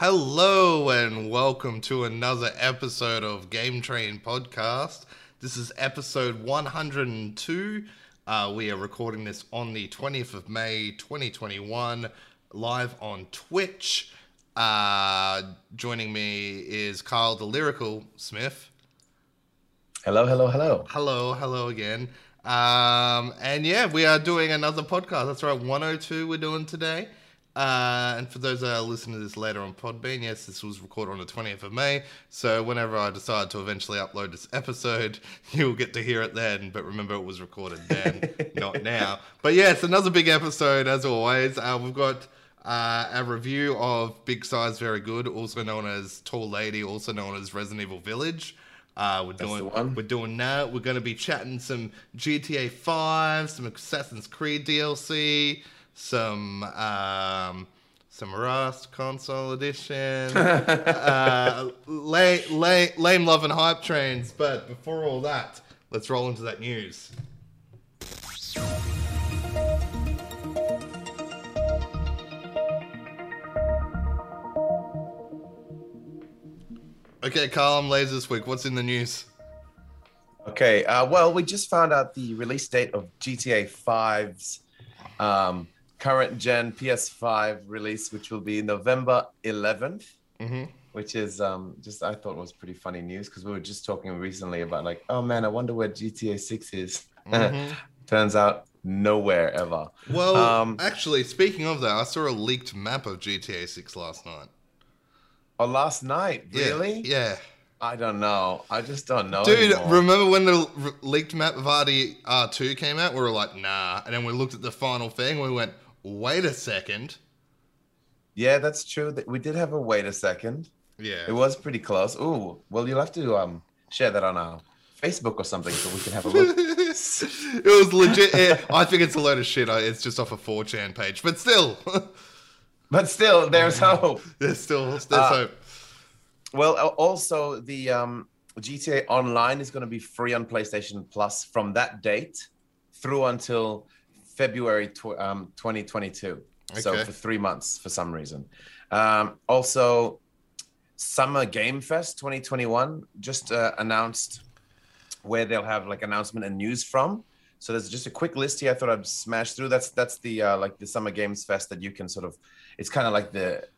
Hello and welcome to another episode of Game Train Podcast. This is episode 102. Uh, we are recording this on the 20th of May 2021, live on Twitch. Uh, joining me is Kyle the Lyrical Smith. Hello, hello, hello. Hello, hello again. Um, and yeah, we are doing another podcast. That's right, 102 we're doing today. Uh, and for those that are listening to this later on Podbean, yes, this was recorded on the 20th of May. So whenever I decide to eventually upload this episode, you'll get to hear it then. But remember, it was recorded then, not now. But yes, another big episode as always. Uh, we've got uh, a review of Big Size Very Good, also known as Tall Lady, also known as Resident Evil Village. Uh, we're That's the doing one. we're doing that. We're going to be chatting some GTA Five, some Assassin's Creed DLC, some um, some Rust console edition, uh, lame, lame, lame love and hype trains. But before all that, let's roll into that news. Okay, Carl, I'm lazy this week. What's in the news? Okay, uh, well, we just found out the release date of GTA 5's um, current gen PS5 release, which will be November 11th, Mm-hmm. which is um, just, I thought was pretty funny news because we were just talking recently about, like, oh man, I wonder where GTA 6 is. Mhm. Turns out nowhere ever. Well, Um, actually, speaking of that, I saw a leaked map of GTA 6 last night. Oh, last night, really? Yeah. I don't know. I just don't know. Dude, anymore. remember when the r- leaked map of RD R2 came out? We were like, nah. And then we looked at the final thing and we went, wait a second. yeah, that's true. That We did have a wait a second. Yeah. It was pretty close. Ooh, well, you'll have to um share that on our Facebook or something so we can have a look. it was legit. yeah, I think it's a load of shit. It's just off a 4chan page. But still, but still, there's hope. there's still there's Uh, hope. Well, also the um, GTA Online is going to be free on PlayStation Plus from that date through until February tw- um, 2022. So for three months for some reason. Um, also, Summer Game Fest 2021 just uh, announced where they'll have like announcement and news from. So there's just a quick list here. I thought I'd smash through. That's that's the uh, like the Summer Games Fest that you can sort of. It's kind of like the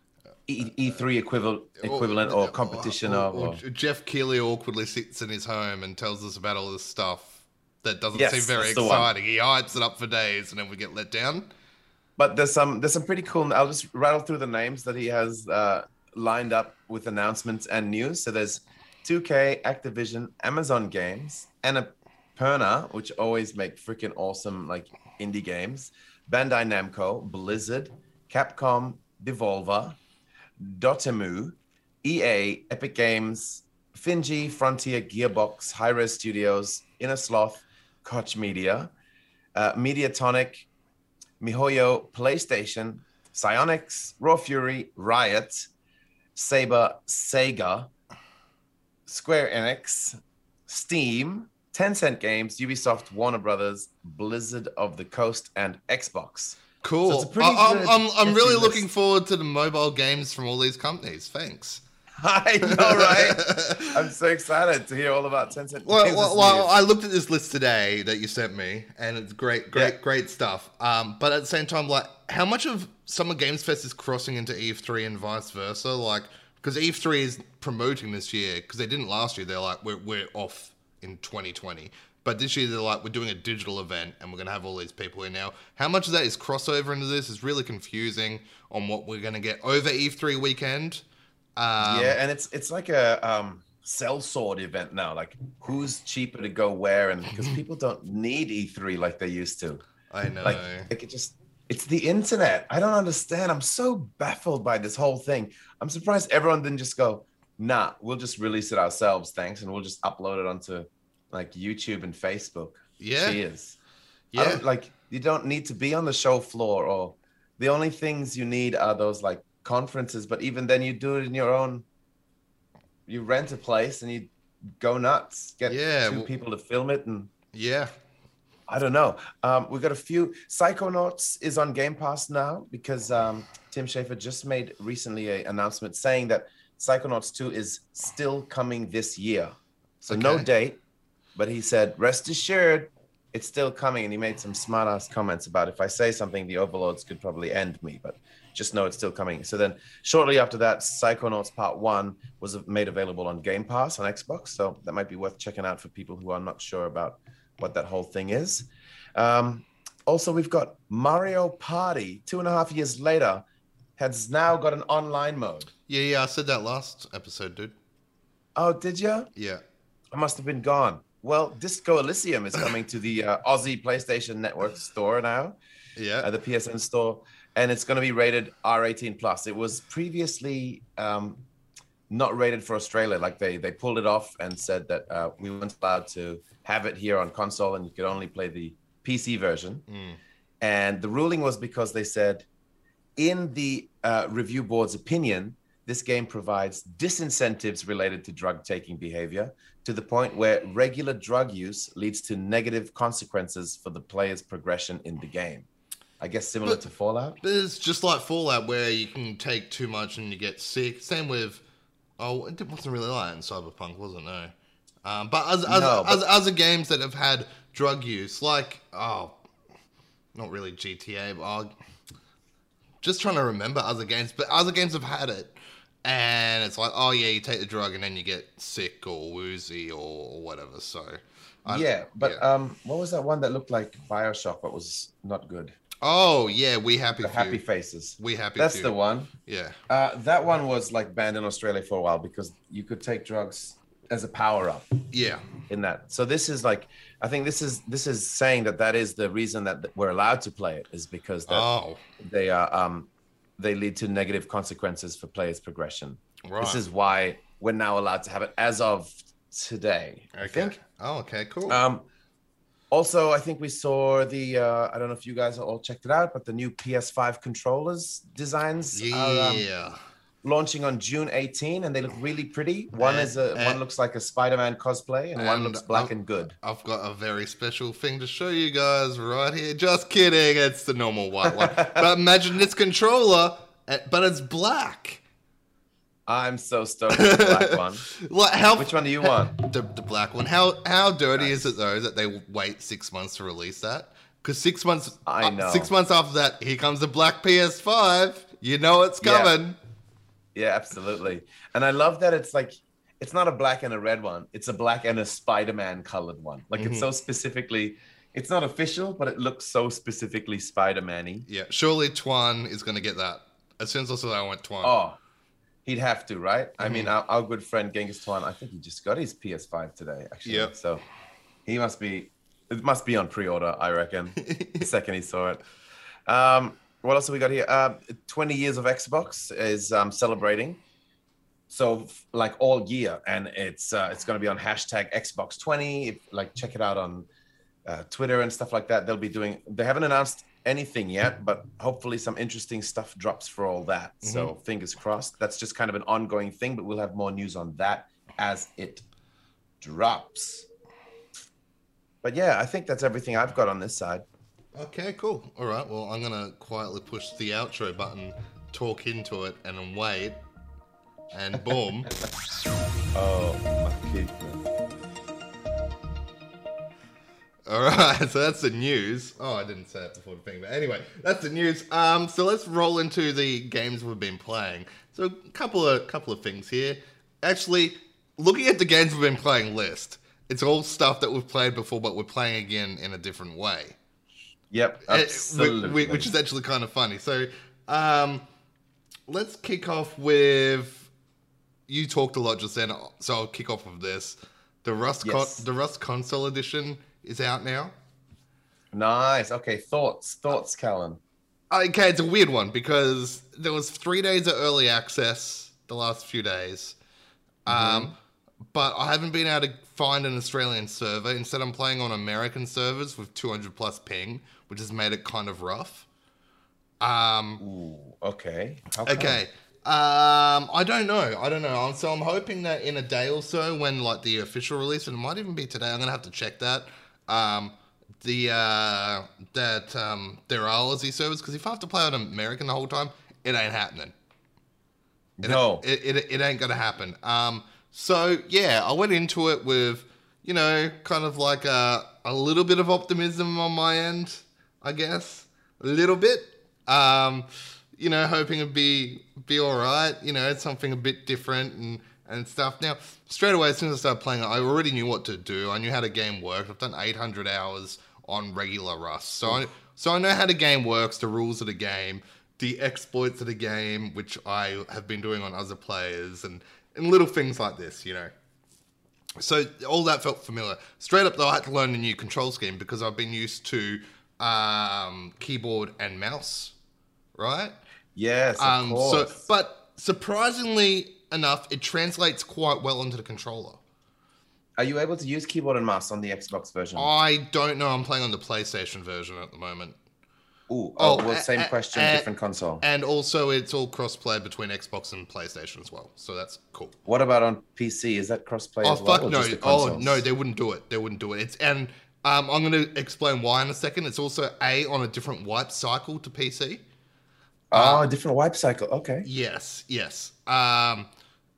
E- E3 equivalent equivalent or competition or, of. or or- Geoff Keighley awkwardly sits in his home and tells us about all this stuff that doesn't Yes, seem very that's the one. exciting. He hypes it up for days and then we get let down. But there's some there's some pretty cool. I'll just rattle through the names that he has uh, lined up with announcements and news. So there's 2K, Activision, Amazon Games, and Annapurna, which always make freaking awesome like indie games. Bandai Namco, Blizzard, Capcom, Devolver, Dotemu, EA, Epic Games, Finji, Frontier, Gearbox, Hi-Rez Studios, Innersloth, Koch Media, uh, Mediatonic, MiHoYo, PlayStation, Psyonix, Raw Fury, Riot, Saber, Sega, Square Enix, Steam, Tencent Games, Ubisoft, Warner Brothers, Wizards of the Coast, and Xbox. Cool. So it's a pretty I, am I'm, I'm really looking forward to the mobile games from all these companies. Thanks. I know, right? I'm so excited to hear all about Tencent. Well, well, well. I looked at this list today that you sent me, and it's great, great, Yeah. great stuff. Um, but at the same time, like, how much of Summer Games Fest is crossing into E3 and vice versa? Like, because E3 is promoting this year, because they didn't last year. They're like, we're we're off in 2020, but this year they're like, we're doing a digital event, and we're gonna have all these people in now. How much of that is crossover into this? Is really confusing on what we're gonna get over E3 weekend. Um, yeah, and it's it's like a um sell sword event now. Like who's cheaper to go where, and because people don't need E3 like they used to. I know. Like like it just it's the internet. I don't understand. I'm so baffled by this whole thing. I'm surprised everyone didn't just go, nah, we'll just release it ourselves, thanks, and we'll just upload it onto like YouTube and Facebook. yeah, Cheers. Yeah. like you don't need to be on the show floor or the only things you need are those like conferences but even then you do it in your own you rent a place and you go nuts get Yeah, two well- people to film it and Yeah. I don't know. Um, we got a few. Psychonauts is on Game Pass now because um, Tim Schafer just made recently an announcement saying that Psychonauts 2 is still coming this year. So no date, but he said, rest assured, it's still coming. And he made some smart ass comments about if I say something, the overlords could probably end me, but just know it's still coming. So then shortly after that, Psychonauts Part 1 was made available on Game Pass on Xbox. So that might be worth checking out for people who are not sure about what that whole thing is. Um, also, we've got Mario Party, two and a half years later, has now got an online mode. Yeah, yeah, I said that last episode, dude. Oh, did you? Yeah. I must have been gone. Well, Disco Elysium is coming to the uh, Aussie PlayStation Network store now, Yeah. uh, the PSN store, and it's going to be rated R18 plus. It was previously um, not rated for Australia. Like they they pulled it off and said that uh, we weren't allowed to have it here on console, and you could only play the PC version. Mm. And the ruling was because they said, in the uh, review board's opinion, this game provides disincentives related to drug taking behavior to the point where regular drug use leads to negative consequences for the player's progression in the game. I guess similar But- to Fallout. It's just like Fallout where you can take too much and you get sick. Same with, oh, it wasn't really like in Cyberpunk, was it? No. Um, but other, other, No, but- other, other games that have had drug use, like, oh, not really GTA, but oh, just trying to remember other games, but other games have had it. And it's like, oh, yeah, you take the drug and then you get sick or woozy or, or whatever. So, I- yeah, but yeah. um, what was that one that looked like Bioshock but was not good? Oh, yeah, we happy The few. Happy Faces. we happy That's few. the one. Yeah. Uh, that one was like banned in Australia for a while because you could take drugs as a power up. Yeah. in that. So this is like, I think this is this is saying that that is the reason that we're allowed to play it is because that Oh, they are um they lead to negative consequences for players' progression. right. This is why we're now allowed to have it as of today. I Okay. think. Oh, okay, cool. Um, also, I think we saw the. Uh, I don't know if you guys all checked it out, but the new PS5 controllers designs are um, yeah. launching on June 18, and they look really pretty. One And- is a one looks like a Spider-Man cosplay, and, one and looks black I'm- and good. I've got a very special thing to show you guys right here. Just kidding. It's the normal white one. but imagine this controller, eh, but it's black. I'm so stoked with the black one. Like how? Which one do you want? The, the black one. How how dirty is it though that they wait six months to release that? Because six months, I uh, know. six months after that, here comes the black PS5. You know it's Yeah. coming. Yeah, absolutely. And I love that it's like it's not a black and a red one. It's a black and a Spider-Man colored one. Like Mm-hmm. it's so specifically. It's not official, but it looks so specifically Spider-Man-y. Yeah, surely Twan is going to get that. As soon as I saw that, I went Twan. Oh, he'd have to, right? I mean, Mm-hmm. our, our good friend Genghis Twan. I think he just got his PS5 today, actually. Yep. So he must be. It must be on pre-order, I reckon. the second he saw it. Um, what else have we got here? Uh, 20 years of Xbox is um, celebrating. So f- like all year, and it's uh, it's going to be on hashtag Xbox 20. If, like check it out on uh, Twitter and stuff like that. They'll be doing. They haven't announced anything yet, but hopefully some interesting stuff drops for all that. Mm-hmm. So fingers crossed. That's just kind of an ongoing thing, but we'll have more news on that as it drops. But yeah, I think that's everything I've got on this side. Okay, cool. All right. Well, I'm gonna quietly push the outro button, talk into it, and then wait, and boom. Oh, my goodness. All right. So that's the news. Oh, I didn't say that before the thing, but anyway, that's the news. Um, so let's roll into the games we've been playing. So a couple of couple of things here. Actually, looking at the games we've been playing list, it's all stuff that we've played before, but we're playing again in a different way. Yep, Uh, whi- absolutely. whi- which is actually kind of funny. So, um, let's kick off with. You talked a lot just then, so I'll kick off with this. The Rust, con- the Rust console edition is out now. nice. Okay, thoughts, thoughts, Callan. Okay, it's a weird one because there was three days of early access the last few days, um, but I haven't been able to find an Australian server. Instead, I'm playing on American servers with 200 plus ping, which has made it kind of rough. Um, Ooh, okay. Okay. Um, I don't know. I don't know. So I'm hoping that in a day or so, when like the official release, and it might even be today, I'm gonna have to check that. Um, the uh, that um, there are Aussie servers because if I have to play on American the whole time, it ain't happening. It, No. it, it, it ain't gonna happen. Um, so yeah, I went into it with, you know, kind of like a a little bit of optimism on my end, I guess, a little bit. Um, you know, hoping it'd be be all right. You know, it's something a bit different and and stuff. Now, straight away, as soon as I started playing it, I already knew what to do. I knew how the game worked. I've done 800 hours on regular Rust, so I so I know how the game works, the rules of the game, the exploits of the game, which I have been doing on other players, and and little things like this. You know. So all that felt familiar. Straight up, though, I had to learn a new control scheme because I've been used to um, keyboard and mouse, right? Yes, of Um, so, but surprisingly enough, it translates quite well onto the controller. Are you able to use keyboard and mouse on the Xbox version? I don't know. I'm playing on the PlayStation version at the moment, Ooh, oh, oh, well, same a- question, a- different console. and also it's all cross-play between Xbox and PlayStation as well. So that's cool. What about on PC? Is that crossplay Oh as well? fuck no! Oh no, they wouldn't do it. They wouldn't do it. It's and um, I'm going to explain why in a second. It's also a on a different wipe cycle to PC. Oh, a different wipe cycle. Okay. Yes, yes, um,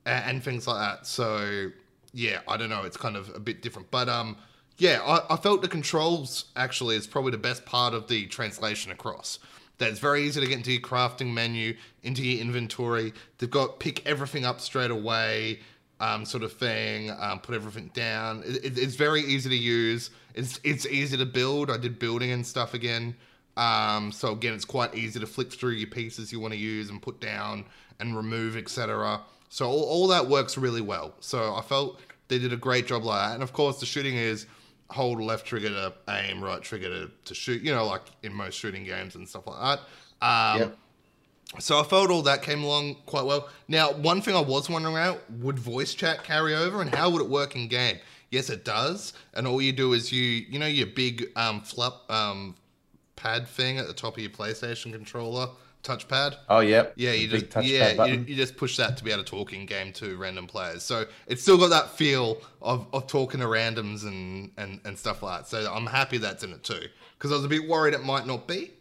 and, and things like that. So yeah, I don't know. It's kind of a bit different, but um, yeah, I, I felt the controls actually is probably the best part of the translation across. That it's very easy to get into your crafting menu, into your inventory. They've got pick everything up straight away, um, sort of thing. Um, put everything down. It, it, it's very easy to use. It's it's easy to build. I did building and stuff again. Um, so again, it's quite easy to flick through your pieces you want to use and put down and remove, etc. So all, all that works really well. So I felt they did a great job like that. And of course, the shooting is hold left trigger to aim, right trigger to, to shoot. You know, like in most shooting games and stuff like that. Um, Yep. So I felt all that came along quite well. Now, one thing I was wondering about would voice chat carry over, and how would it work in game? Yes, it does. And all you do is you, you know, your big um, flop um, pad thing at the top of your PlayStation controller, touchpad. Oh, yep. Yeah, you just yeah you, you just push that to be able to talk in game to random players. So it's still got that feel of, of talking to randoms and, and and stuff like that. So I'm happy that's in it too because I was a bit worried it might not be.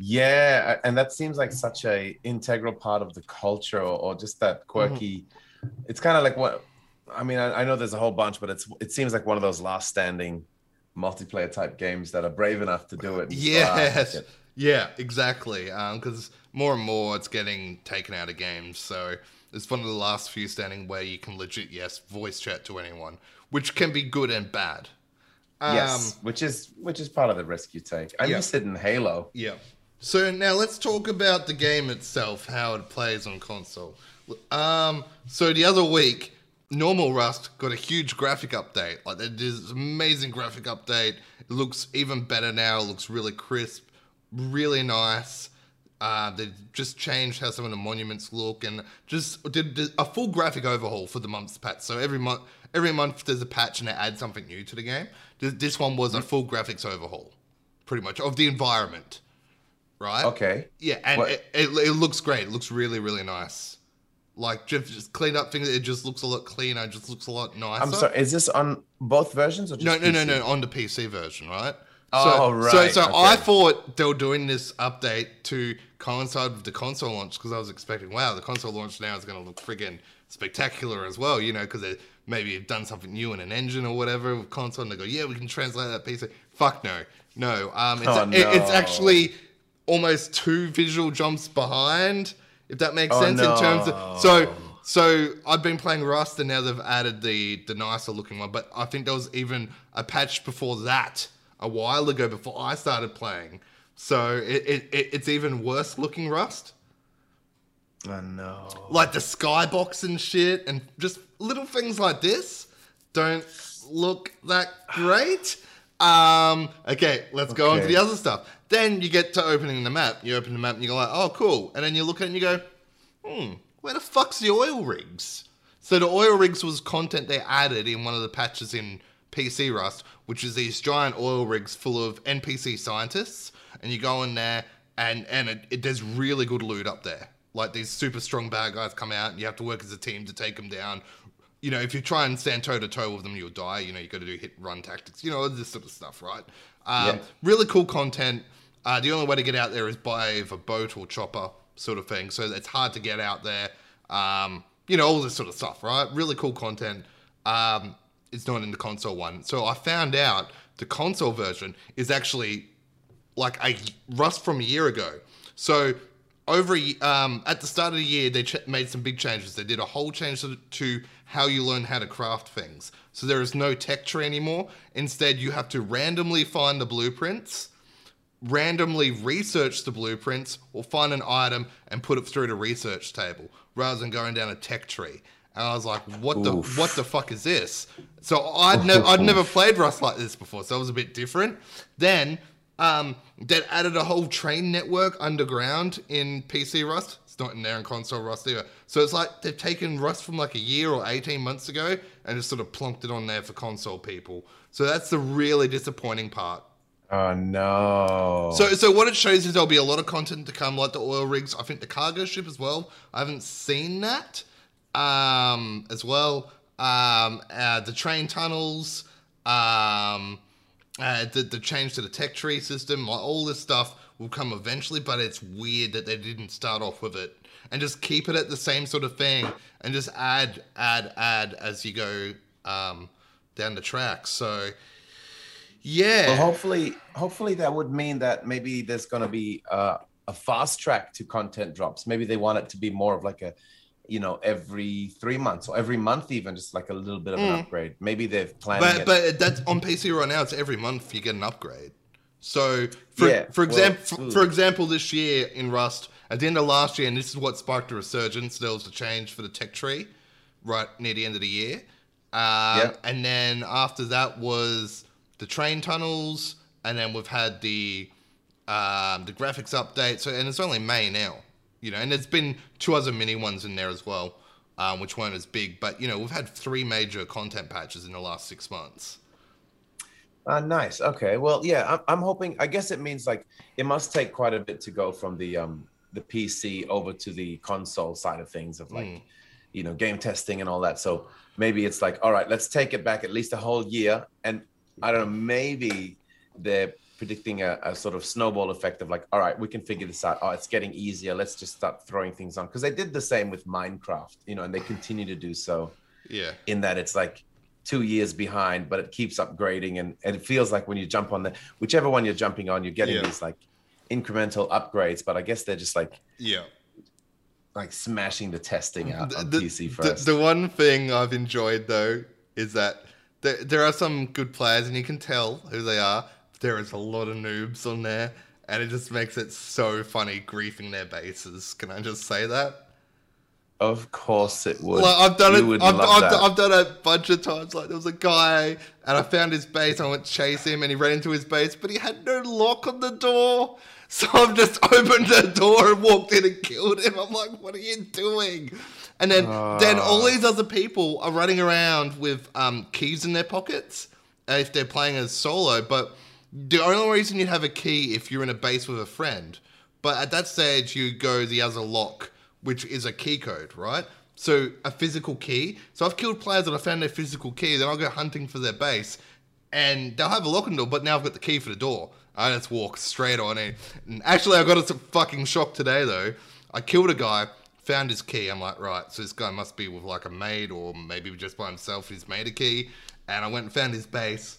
Yeah, and that seems like such a integral part of the culture, or, or just that quirky. It's kind of like what I mean. I, I know there's a whole bunch, but it's it seems like one of those last standing multiplayer type games that are brave enough to do it. and just "Ah, Yes. It." Yeah, exactly. Because more and more it's getting taken out of games. So it's one of the last few standing where you can legit, yes, voice chat to anyone, which can be good and bad. Um, yes, which is which is part of the risk you take. I Yeah. missed it in Halo. Yeah. So now let's talk about the game itself, how it plays on console. Um, so the other week, normal Rust got a huge graphic update. Like did this amazing graphic update. It looks even better now. It looks really crisp, really nice. Uh, they just changed how some of the monuments look and just did, did a full graphic overhaul for the month's patch. So every month, every month there's a patch and it adds something new to the game. This, this one was a full graphics overhaul, pretty much of the environment, right? Okay. Yeah, and it, it, it looks great. It looks really, really nice. Like just, just cleaned up things. It just looks a lot cleaner. It just looks a lot nicer. I'm sorry. Is this on both versions or just No, no, no, no. On the PC version, right? Oh, so, right, So, so okay. I thought they were doing this update to coincide with the console launch because I was expecting, wow, the console launch now is going to look friggin' spectacular as well, you know, because they maybe have done something new in an engine or whatever with console, and they go, yeah, we can translate that PC. Fuck no, no. Um, it's, Oh, it- it's actually almost two visual jumps behind, if that makes Oh, sense. In terms of so. So I've been playing Rust, and now they've added the the nicer looking one. But I think there was even a patch before that a while ago, before I started playing. So it, it, it it's even worse looking Rust, Oh know. like the skybox and shit, and just little things like this don't look that great. Um, okay, let's go on to the other stuff. Then you get to opening the map. You open the map and you go like, oh, cool. And then you look at it and you go, hmm, where the fuck's the oil rigs? So the oil rigs was content they added in one of the patches in PC Rust, which is these giant oil rigs full of NPC scientists, and you go in there and and it, it there's really good loot up there. Like these super strong bad guys come out, and you have to work as a team to take them down. you know, if you try and stand toe to toe with them, you'll die. You know, you got to do hit run tactics. You know, this sort of stuff, right? Um, Yeah. Really cool content. Uh, the only way to get out there is by a boat or chopper, sort of thing. So it's hard to get out there. Um, you know, all this sort of stuff, right? Really cool content. Um, it's not in the console one. So I found out the console version is actually like a Rust from a year ago. So over a, um, at the start of the year, they ch- made some big changes. They did a whole change to, to how you learn how to craft things. So there is no tech tree anymore. Instead, you have to randomly find the blueprints, randomly research the blueprints, or find an item and put it through the research table rather than going down a tech tree. And I was like, "What the Oof. what the fuck is this?" So I'd never I'd never played Rust like this before, so it was a bit different. Then um, they added a whole train network underground in PC Rust. It's not in there in console Rust either. So it's like they've taken Rust from like a year or eighteen months ago and just sort of plonked it on there for console people. So that's the really disappointing part. Oh no. So, so what it shows is there'll be a lot of content to come, like the oil rigs. I think the cargo ship as well. I haven't seen that um, as well. Um, uh, the train tunnels, um, uh, the, the change to the tech tree system, like all this stuff will come eventually. But it's weird that they didn't start off with it and just keep it at the same sort of thing and just add, add, add as you go um, down the track. So, yeah. Well, hopefully, hopefully that would mean that maybe there's going to be uh, a fast track to content drops. Maybe they want it to be more of like a, you know, every three months or every month, even just like a little bit of an upgrade. Maybe they've planned. But it. but that's on PC right now. It's every month you get an upgrade. So for Yeah, for well, example for, for example this year in Rust at the end of last year, and this is what sparked a resurgence. There was a change for the tech tree right near the end of the year, um, Yeah. and then after that was the train tunnels, and then we've had the um, the graphics update. So and it's only May now, you know, and there's been two other mini ones in there as well, um, which weren't as big. But you know, we've had three major content patches in the last six months. Uh, nice. Okay. Well, yeah, I'm, I'm hoping. I guess it means like it must take quite a bit to go from the um the PC over to the console side of things of like, Mm. you know, game testing and all that. So maybe it's like, all right, let's take it back at least a whole year, and I don't know, maybe they're predicting a, a sort of snowball effect of like, all right, we can figure this out. Oh, it's getting easier. Let's just start throwing things on because they did the same with Minecraft, you know, and they continue to do so Yeah. in that it's like two years behind, but it keeps upgrading. And, and it feels like when you jump on the whichever one you're jumping on, you're getting Yeah. these like incremental upgrades. But I guess they're just like Yeah. like smashing the testing out on the, PC the- first. The, one thing I've enjoyed though is that there, there are some good players, and you can tell who they are. There is a lot of noobs on there, and it just makes it so funny griefing their bases. Can I just say that? of course it would. Like I've done You it. I've, I've. I've done it a bunch of times. Like there was a guy, and I found his base. I went to chase him, and he ran into his base, but he had no lock on the door. So I've just opened the door and walked in and killed him. I'm like, what are you doing? And then, then all these other people are running around with um, keys in their pockets uh, if they're playing as solo. But the only reason you'd have a key if you're in a base with a friend. But at that stage, you go the other lock, which is a key code, right? So a physical key. So I've killed players that I found their physical key. Then I'll go hunting for their base, and they'll have a lock the door. But now I've got the key for the door. I just walk straight on in. And actually, I got a fucking shock today though. I killed a guy, found his key. I'm like, right, so this guy must be with like a maid or maybe just by himself. He's made a key, and I went and found his base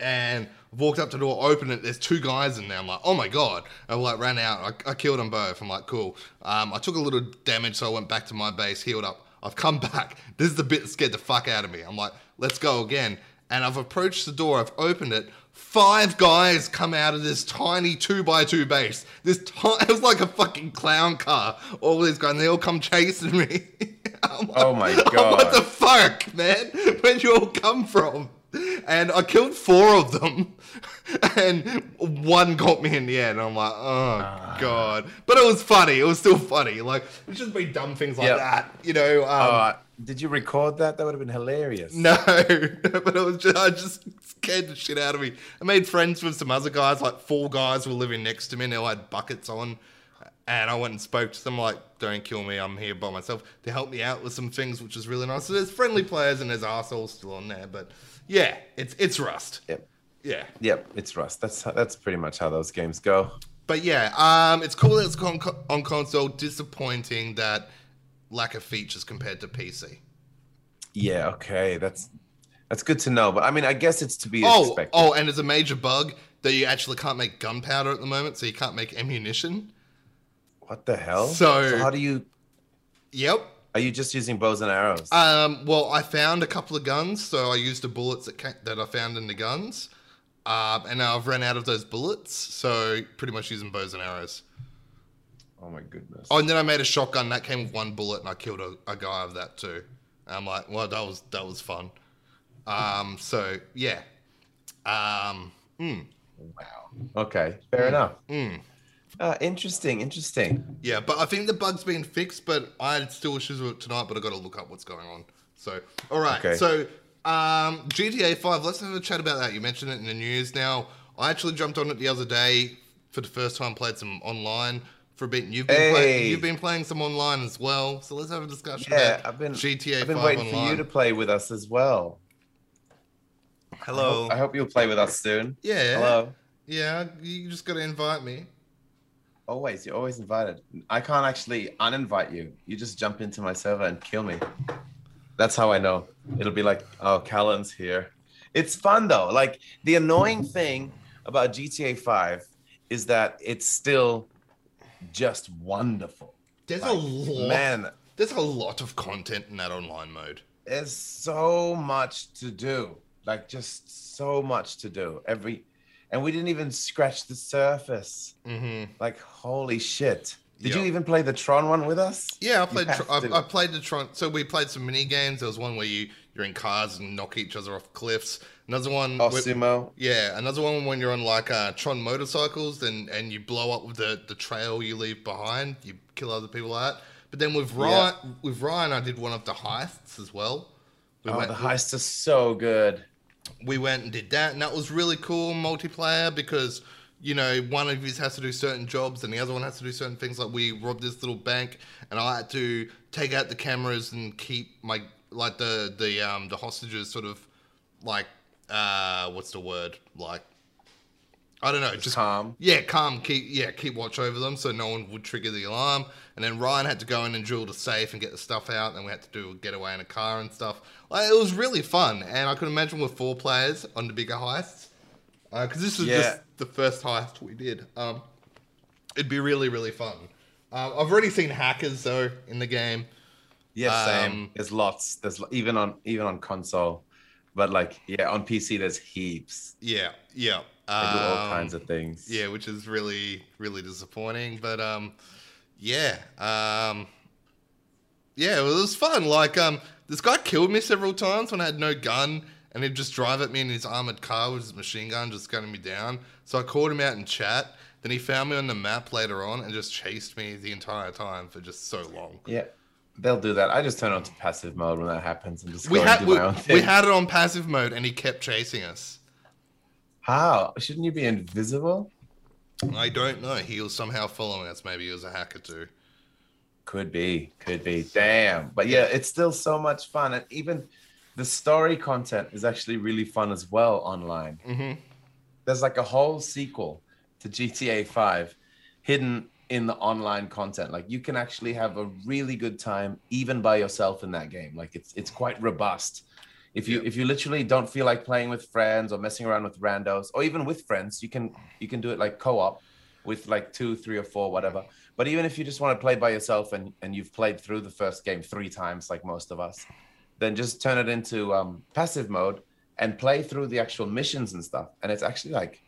and walked up to the door, opened it. There's two guys in there. I'm like, oh my god! I like ran out. I, I killed them both. I'm like, cool. Um, I took a little damage, so I went back to my base, healed up. I've come back. This is the bit that scared the fuck out of me. I'm like, let's go again. And I've approached the door. I've opened it. Five guys come out of this tiny two by two base. This ti- it was like a fucking clown car. All these guys, and they all come chasing me. I'm like, Oh my god. What the fuck, man? Where'd you all come from? And I killed four of them, and one got me in the end. I'm like, oh god! But it was funny. It was still funny. Like it's just be dumb things like Yep. that, you know. Um, Uh, did you record that? That would have been hilarious. no, but it was just I just scared the shit out of me. I made friends with some other guys. Like four guys were living next to me, and they all had buckets on. And I went and spoke to them, like, don't kill me, I'm here by myself. They helped me out with some things, which is really nice. So there's friendly players and there's assholes still on there. But yeah, it's it's Rust. Yep. Yeah. Yep, it's Rust. That's that's pretty much how those games go. But yeah, um, it's cool that it's on, on console. Disappointing that lack of features compared to PC. Yeah, okay, that's that's good to know. But I mean, I guess it's to be Oh, expected. oh, and it's a major bug that you actually can't make gunpowder at the moment, so you can't make ammunition. What the hell? So- how do you? Yep. Are you just using bows and arrows? Um, well, I found a couple of guns, so I used the bullets that ca- that I found in the guns, um, and now I've run out of those bullets, so pretty much using bows and arrows. oh my goodness. Oh, and then I made a shotgun that came with one bullet, and I killed a, a guy with that too. And I'm like, well, that was that was fun. Um, so yeah. Um, mm, Wow. Okay, fair enough. mm. Uh, interesting. Interesting. Yeah, but I think the bug's been fixed, but I had still issues with it tonight, but I got to look up what's going on. So, all right. Okay. So, um, GTA 5, let's have a chat about that. You mentioned it in the news. Now, I actually jumped on it the other day for the first time, played some online for a bit. And you've been, play- Hey. you've been playing some online as well. So, let's have a discussion Yeah, about I've been GTA I've been 5 waiting online. for you to play with us as well. Hello. I hope you'll play with us soon. yeah. Hello. Yeah, you just got to invite me. Always, you're always invited. I can't actually uninvite you. You just jump into my server and kill me. That's how I know. It'll be like, oh, Callan's here. It's fun though. Like the annoying thing about GTA 5 is that it's still just wonderful. There's a lot. Man, There's a lot of content in that online mode. there's so much to do. Like just so much to do. Every and we didn't even scratch the surface. Mm-hmm. Like holy shit. Did you even play the Tron one with us? Yeah, I played. Tr- I. I played the Tron. So we played some mini games. There was one where you you're in cars and knock each other off cliffs. Another one. Oh, where- sumo. yeah, another one when you're on like uh, Tron motorcycles and and you blow up with the the trail you leave behind. You kill other people like that. But then with Ryan, with Ryan, I did one of the heists as well. We Oh, went, the heists are so good. We went and did that, and that was really cool multiplayer because you know one of us has to do certain jobs and the other one has to do certain things. Like we robbed this little bank, and I had to take out the cameras and keep my like the the um the hostages sort of like uh what's the word like I don't know just calm. yeah, calm. Keep yeah, keep watch over them so no one would trigger the alarm. And then Ryan had to go in and drill the safe and get the stuff out. And we had to do a getaway in a car and stuff. Like, it was really fun. And I could imagine with four players on the bigger heists, because this was Yeah. just the first heist we did. Um, it'd be really really fun. Um, I've already seen hackers though in the game. Yeah, same. Um, There's lots. There's even on even on console, but like yeah, on PC there's heaps. Yeah, yeah. They do all Um, kinds of things. Yeah, which is really, really disappointing. But um, yeah, um, yeah, it was fun. Like um, this guy killed me several times when I had no gun, and he'd just drive at me in his armored car with his machine gun, just gunning me down. So I called him out in chat. Then he found me on the map later on and just chased me the entire time for just so long. Yeah, they'll do that. I just turn on to passive mode when that happens and just We go had we, my own we had it on passive mode, and he kept chasing us. How shouldn't you be invisible? I don't know. He was somehow following us. Maybe he was a hacker too. Could be, could be. Damn, but yeah, it's still so much fun, and even the story content is actually really fun as well online. hmm There's like a whole sequel to GTA 5 hidden in the online content. Like you can actually have a really good time even by yourself in that game. Like it's it's quite robust. If you Yeah. if you literally don't feel like playing with friends or messing around with randos or even with friends, you can you can do it like co-op with like two, three or four, whatever. But even if you just want to play by yourself and and you've played through the first game three times like most of us, then just turn it into um, passive mode and play through the actual missions and stuff. And it's actually like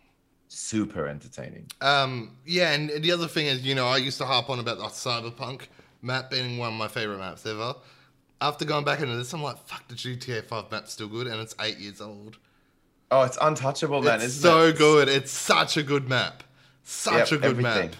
super entertaining. Um, yeah, and the other thing is, you know, I used to harp on about the Cyberpunk map being one of my favorite maps ever. After going back into this, I'm like, fuck, the GTA 5 map's still good, and it's eight years old. Oh, it's untouchable, man. it's so it? good. It's such a good map. Such Yep, a good everything. map.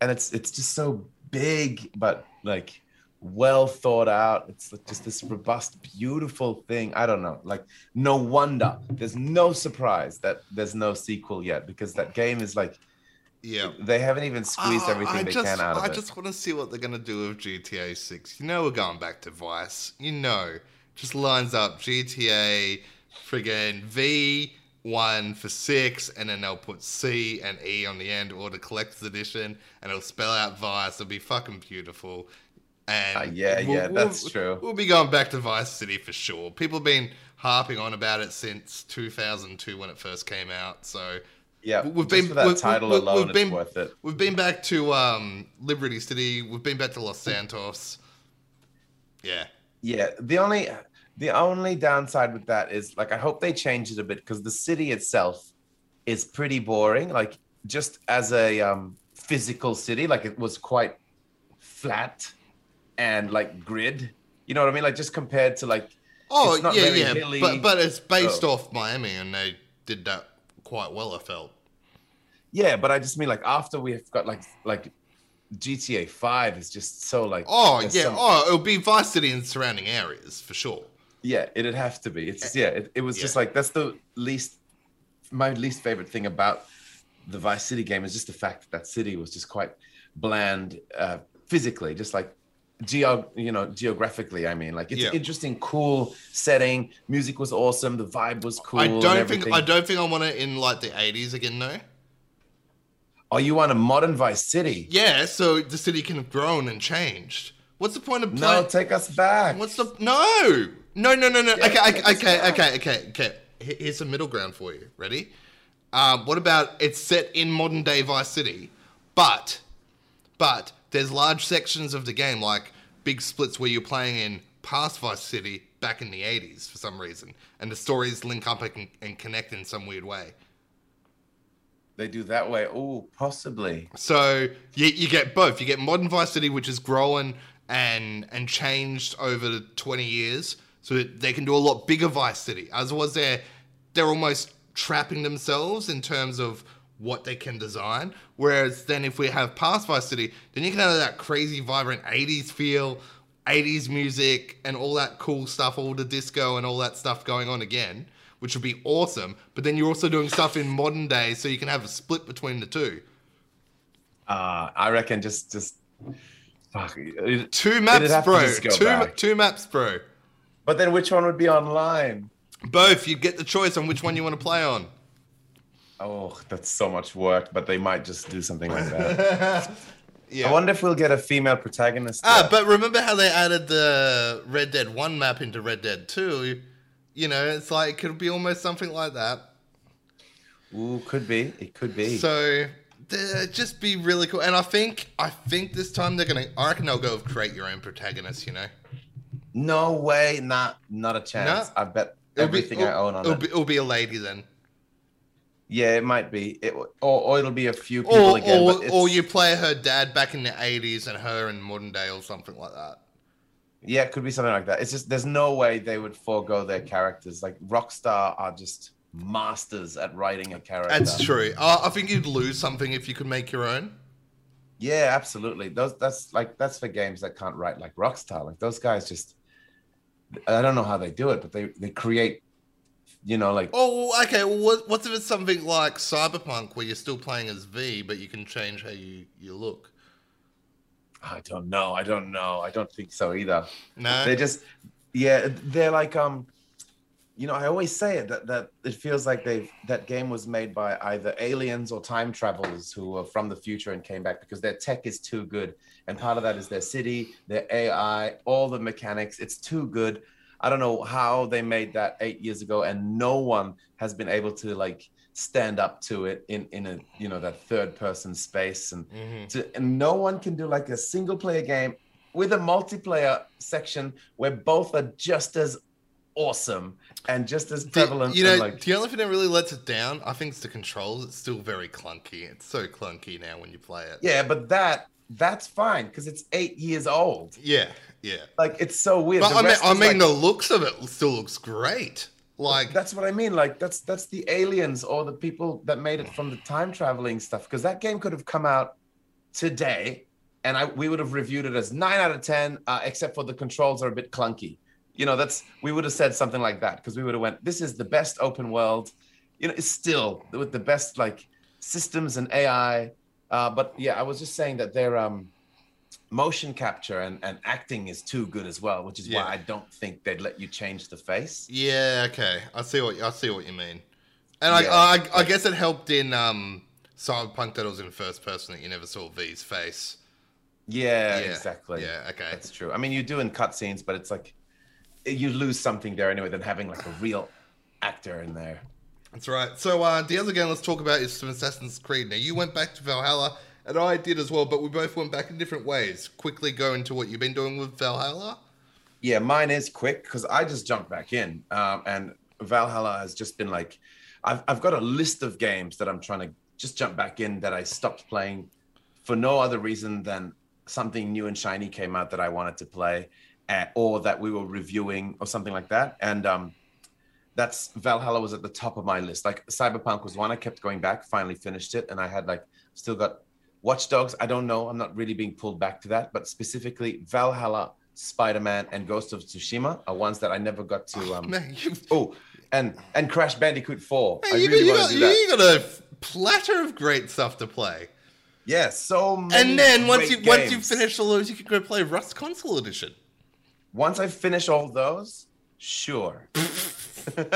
And it's it's just so big, but like well thought out. It's just this robust, beautiful thing. I don't know. Like no wonder. There's no surprise that there's no sequel yet because that game is like Yeah. They haven't even squeezed Oh, everything I they just, can out of I it. just want to see what they're gonna do with GTA Six. You know we're going back to Vice. You know, just lines up GTA, friggin' V one for six, and then they'll put C and E on the end, or the collector's edition, and it'll spell out Vice. It'll be fucking beautiful. And Uh, yeah, yeah, that's true. We'll be going back to Vice City for sure. People have been harping on about it since 2002 when it first came out. So yeah, we've been- for that we've- title we've- alone, we've it's been- worth it. We've been back to um, Liberty City. We've been back to Los Santos. Yeah. Yeah, the only the only downside with that is like I hope they change it a bit because the city itself is pretty boring. Like just as a um, physical city, like it was quite flat and like grid. You know what I mean? Like just compared to like Oh yeah, yeah. hilly. But but it's based Oh. off Miami, and they did that quite well. I felt. yeah, but I just mean like after we've got like like GTA Five is just so like Oh yeah. Oh, it'll be Vice City and surrounding areas for sure. Yeah, it'd have to be. It's yeah, it, it was just like that's the least my least favorite thing about the Vice City game is just the fact that that city was just quite bland uh physically, just like geo you know, geographically, I mean. Like it's Yeah. an interesting, cool setting. Music was awesome, the vibe was cool. I don't think. I don't think I want it in like the 80s again though. Oh, you want a modern Vice City? Yeah, so the city can have grown and changed. What's the point of No, take us back. What's the no? No, no, no, no. Yeah, okay, okay, okay, okay, okay, okay. Here's a middle ground for you. Ready? Um, what about it's set in modern day Vice City, but but there's large sections of the game like big splits where you're playing in past Vice City back in the 80s for some reason, and the stories link up and, and connect in some weird way. They do that way. Oh, possibly. So you, you get both. You get modern Vice City, which is growing and and changed over the twenty years, so that they can do a lot bigger Vice City. As was they're they're almost trapping themselves in terms of what they can design. Whereas then if we have past Vice City, then you can have that crazy vibrant '80s feel, '80s music, and all that cool stuff, all the disco and all that stuff going on again. Which would be awesome, but then you're also doing stuff in modern day, so you can have a split between the two. Uh I reckon just just fuck. it- Two maps, bro. Two, back. two maps, bro. But then which one would be online? Both. You get the choice on which one you want to play on. Oh, that's so much work, but they might just do something like that. yeah. I wonder if we'll get a female protagonist. Ah, there. but remember how they added the Red Dead 1 map into Red Dead 2? You know, it's like, it could be almost something like that. Ooh, could be. It could be. So, just be really cool. And I think, I think this time they're going to, I reckon they'll go with create your own protagonist, you know? no way, not not a chance. No. I bet It'll be- everything I own on it'll it. be, it'll be a lady then. Yeah, it might be. It, or, or it'll be a few people Or, again. or, but or you play her dad back in the 80s and her in modern day or something like that. Yeah, it could be something like that. It's just there's no way they would forego their characters. Like Rockstar are just masters at writing a character. That's true. Uh, I think you'd lose something if you could make your own. Yeah, absolutely. Those that's like that's for games that can't write like Rockstar. Like those guys just I don't know how they do it, but they they create you know like Oh, okay. Well, what, what's if it's something like Cyberpunk where you're still playing as V, but you can change how you, you look? I don't know. I don't know. I don't think so either. No. They just yeah, they're like um you know, I always say it that, that it feels like they've that game was made by either aliens or time travelers who are from the future and came back because their tech is too good. And part of that is their city, their AI, all the mechanics. It's too good. I don't know how they made that eight years ago, and no one has been able to like stand up to it in in a you know that third person space and Mhm. to, and no one can do like a single player game with a multiplayer section where both are just as awesome and just as The- you know, like, the only thing that really lets it down, I think, is the controls. It's still very clunky. It's so clunky now when you play it. yeah, but that that's fine because it's eight years old. Yeah, yeah. Like it's so weird. But The I mean, I mean, like- the looks of it still looks great. Like, that's what I mean. Like that's that's the aliens or the people that made it from the time traveling stuff. Because that game could have come out today, and I we would have reviewed it as nine out of ten, uh, except for the controls are a bit clunky. You know, that's we would have said something like that because we would have went, "This is the best open world." You know, it's still with the best like systems and AI Uh, but yeah, I was just saying that their um, motion capture and, and acting is too good as well, which is Yeah. why I don't think they'd let you change the face. Yeah, okay. I see what I see what you mean. And I, I, I guess it helped in um, Cyberpunk that it was in first person that you never saw V's face. Yeah, Yeah. exactly. Yeah, okay. That's true. I mean, you do in cutscenes, but it's like you lose something there anyway than having like a real actor in there. That's right. So uh, the other game let's talk about is some Assassin's Creed. Now you went back to Valhalla, and I did as well, but we both went back in different ways. Quickly go into what you've been doing with Valhalla. Yeah, mine is quick because I just jumped back in, um, and Valhalla has just been like, I've I've got a list of games that I'm trying to just jump back in that I stopped playing for no other reason than something new and shiny came out that I wanted to play, uh, or that we were reviewing or something like that, and um, that's Valhalla was at the top of my list. Like Cyberpunk was one I kept going back, finally finished it, and I had like still got Watch Dogs. I don't know. I'm not really being pulled back to that, but specifically Valhalla, Spider Man, and Ghost of Tsushima are ones that I never got to. Um, Man, oh, and and Crash Bandicoot Four. I you, really you got, you got a platter of great stuff to play. Yeah, so many. And then once you great once you finish all those, you can go play Rust Console Edition. once I finish all those, sure.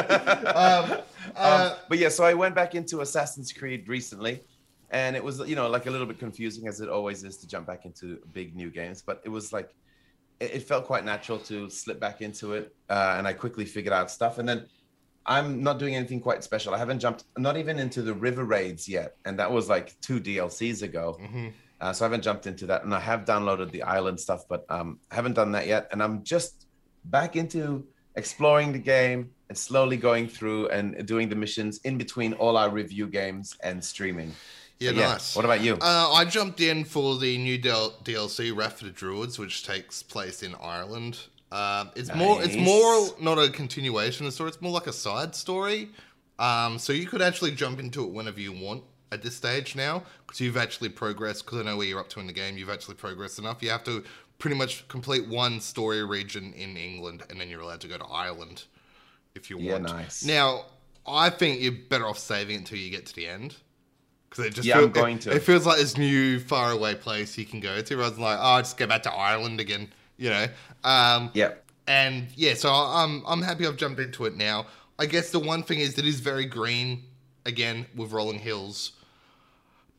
Um, uh, Um, but yeah, so I went back into Assassin's Creed recently, and it was you know like a little bit confusing as it always is to jump back into big new games. But it was like it, it felt quite natural to slip back into it, uh, and I quickly figured out stuff. And then I'm not doing anything quite special. I haven't jumped not even into the river raids yet, and that was like two DLCs ago. mhm. Uh, so I haven't jumped into that, and I have downloaded the island stuff, but um, I haven't done that yet. And I'm just back into exploring the game and slowly going through and doing the missions in between all our review games and streaming. Yeah, So, nice. What about you? Uh, I jumped in for the new del- DLC, Wrath of the Druids, which takes place in Ireland. Um, it's more, it's more not a continuation of the story. It's more like a side story. Um, so you could actually jump into it whenever you want at this stage now, because you've actually progressed. Because I know where you're up to in the game. You've actually progressed enough. You have to pretty much complete one story region in England, and then you're allowed to go to Ireland if you Yeah, want. nice. Now, I think you're better off saving it until you get to the end. Because it just Yeah, feel- I'm going it- to. It, feels like this new faraway place you can go to rather than like, oh, I just go back to Ireland again, you know? Um, yeah. and yeah, so I'm I'm happy I've jumped into it now. I guess the one thing is that it is very green again with rolling hills,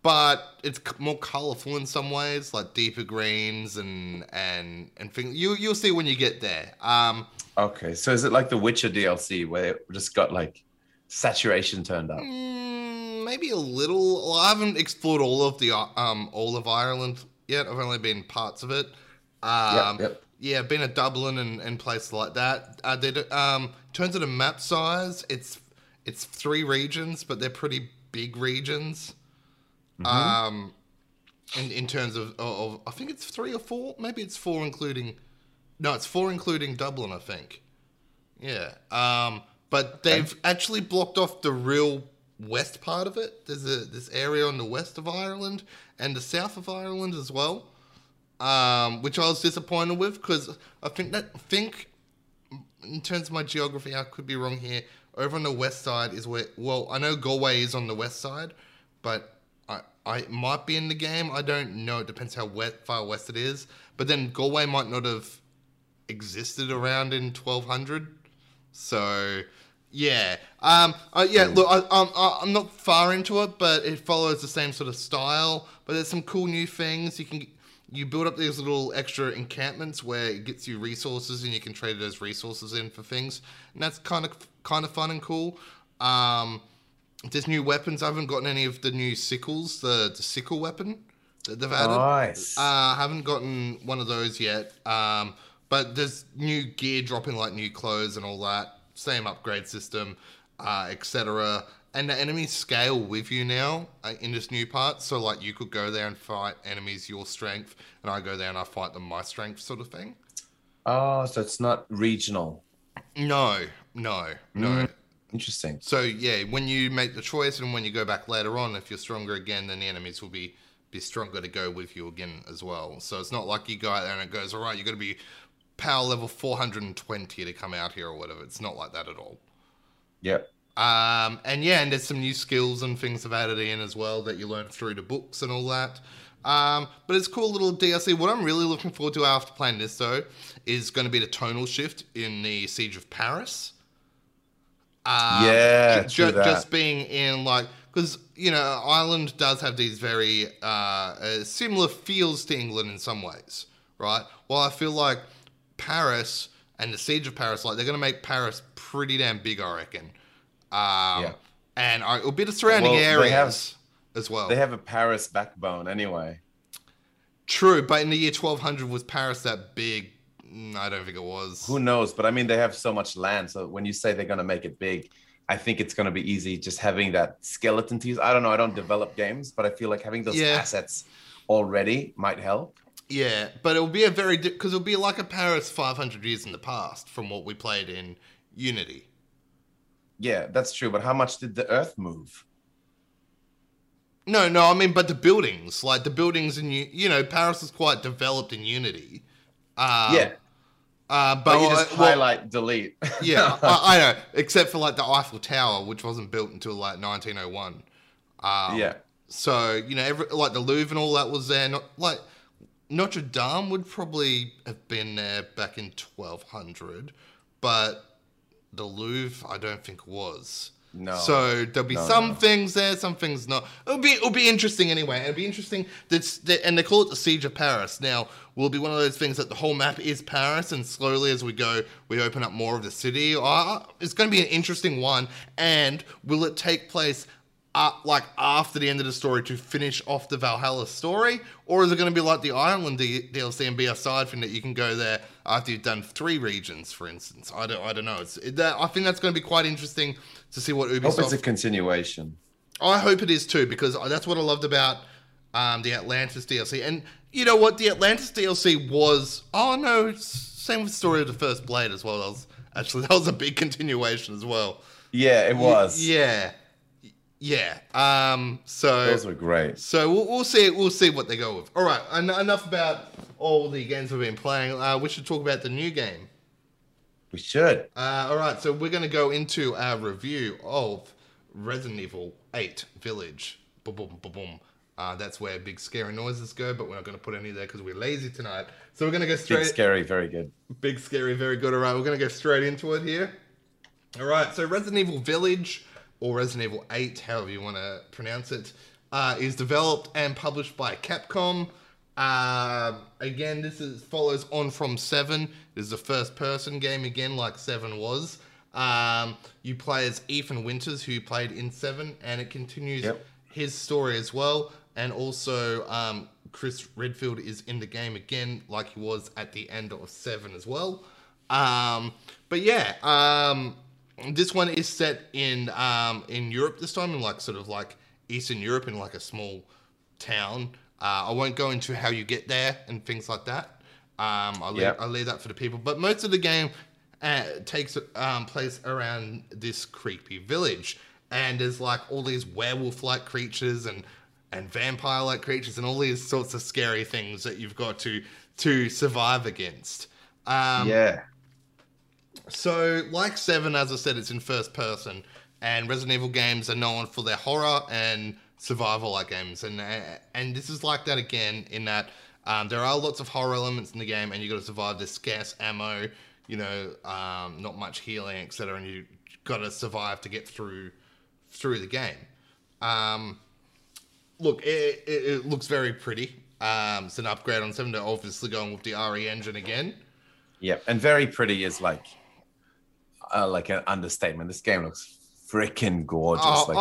but it's more colorful in some ways, like deeper greens and and and things. You you'll see when you get there. Um, Okay. So is it like the Witcher DLC where it just got like saturation turned up? Mm, maybe a little. Well, I haven't explored all of the um all of Ireland yet. I've only been parts of it. Um, yep. Yep. Yeah, been at Dublin and, and places like that. Uh, they do- um, in terms of the map size, it's it's three regions, but they're pretty big regions. Um, in in terms of, of, I think it's three or four. Maybe it's four including. No, it's four including Dublin. I think. Yeah. Um, but they've actually blocked off the real west part of it. There's a this area on the west of Ireland and the south of Ireland as well, um, which I was disappointed with because I think that think in terms of my geography, I could be wrong here. Over on the west side is where well, I know Galway is on the west side, but I I might be in the game. I don't know. It depends how wet, far west it is. But then Galway might not have existed around in 1200. So, yeah. Um, uh, yeah, look, I, um, I'm not far into it, but it follows the same sort of style. But there's some cool new things. You can you build up these little extra encampments where it gets you resources, and you can trade those resources in for things, and that's kind of kind of fun and cool. Um, there's new weapons. I haven't gotten any of the new sickles, the, the sickle weapon that they've added. Nice. Uh, I haven't gotten one of those yet. Um, but there's new gear dropping, like new clothes and all that. Same upgrade system, uh, etc. And the enemies scale with you now uh, in this new part. So, like, you could go there and fight enemies your strength, and I go there and I fight them my strength, sort of thing. oh, so it's not regional. No, no, no. Mm. Interesting. So yeah, when you make the choice and when you go back later on, if you're stronger again, then the enemies will be be stronger to go with you again as well. So it's not like you go out there and it goes, all right, you're going to be power level 420 to come out here or whatever. It's not like that at all. Yep. Um, and yeah, and there's some new skills and things have added in as well that you learn through the books and all that. Um, but it's cool little DLC. What I'm really looking forward to after playing this though is going to be the tonal shift in the Siege of Paris. Um, Yeah, ju- just being in like because you know Ireland does have these very uh, uh, similar feels to England in some ways, right? Well, I feel like Paris and the Siege of Paris, like they're going to make Paris pretty damn big, I reckon. Um, Yeah. and I, a be the surrounding Well, areas have- as well. They have a Paris backbone anyway. True, but in the year 1200, was Paris that big? Mm, I don't think it was. Who knows? But I mean, they have so much land. So when you say they're going to make it big, I think it's going to be easy just having that skeleton to use. I don't know. I don't develop games, but I feel like having those Yeah. assets already might help. Yeah, but it'll be a very because it'll be like a Paris 500 years in the past from what we played in Unity. Yeah, that's true. But how much did the Earth move? No, no, I mean, but the buildings, like the buildings in you, you know, Paris is quite developed in Unity. Um, yeah, uh, but but you just uh, well, highlight, delete. yeah, I, I know, except for like the Eiffel Tower, which wasn't built until like 1901. Um, yeah. So you know, every, like the Louvre and all that was there. Not like Notre Dame would probably have been there back in 1200, but the Louvre, I don't think was. No. So there'll be No, some no. things there, some things not. It'll be it'll be interesting anyway. It'll be interesting. That's that, and they call it the Siege of Paris. Now will be one of those things that the whole map is Paris, and slowly as we go, we open up more of the city. Uh, it's going to be an interesting one. And will it take place? Uh, like after the end of the story to finish off the Valhalla story, or is it going to be like the Ireland D- DLC and be a side thing that you can go there after you've done three regions, for instance? I don't, I don't know. It's, it, that, I think that's going to be quite interesting to see what Ubisoft. Hope it's a continuation. I hope it is too, because that's what I loved about um, the Atlantis DLC. And you know what? The Atlantis DLC was. Oh no, same with Story of the First Blade as well. That was actually that was a big continuation as well. Yeah, it was. Yeah, yeah. Um. So Those were great. so we'll, we'll see. We'll see what they go with. All right. En- enough about all the games we've been playing. Uh, we should talk about the new game. We should. Uh, all right, so we're going to go into our review of Resident Evil 8 Village. Boom, boom, boom, boom. Uh, that's where big scary noises go, but we're not going to put any there because we're lazy tonight. So we're going to go straight. Big scary, very good. Big scary, very good. All right, we're going to go straight into it here. All right, so Resident Evil Village, or Resident Evil 8, however you want to pronounce it, uh, is developed and published by Capcom. Uh, again, this is follows on from Seven. This is a first-person game again, like Seven was. Um, you play as Ethan Winters, who played in Seven, and it continues Yep. his story as well. And also, um, Chris Redfield is in the game again, like he was at the end of Seven as well. Um, but yeah, um, this one is set in um, in Europe this time, in like sort of like Eastern Europe, in like a small town. Uh, I won't go into how you get there and things like that. Um, I'll, leave, I'll leave that for the people. But most of the game uh, takes um, place around this creepy village, and there's like all these werewolf-like creatures and and vampire-like creatures and all these sorts of scary things that you've got to to survive against. Um, yeah. So, like Seven, as I said, it's in first person, and Resident Evil games are known for their horror and survival-like games, and uh, and this is like that again in that um, there are lots of horror elements in the game, and you got to survive. There's scarce ammo, you know, um, not much healing, etc., and you got to survive to get through through the game. Um, look, it, it, it looks very pretty. Um, it's an upgrade on Seven. They're obviously going with the RE engine again. Yep. And very pretty is like uh, like an understatement. This game looks freaking gorgeous. Oh, like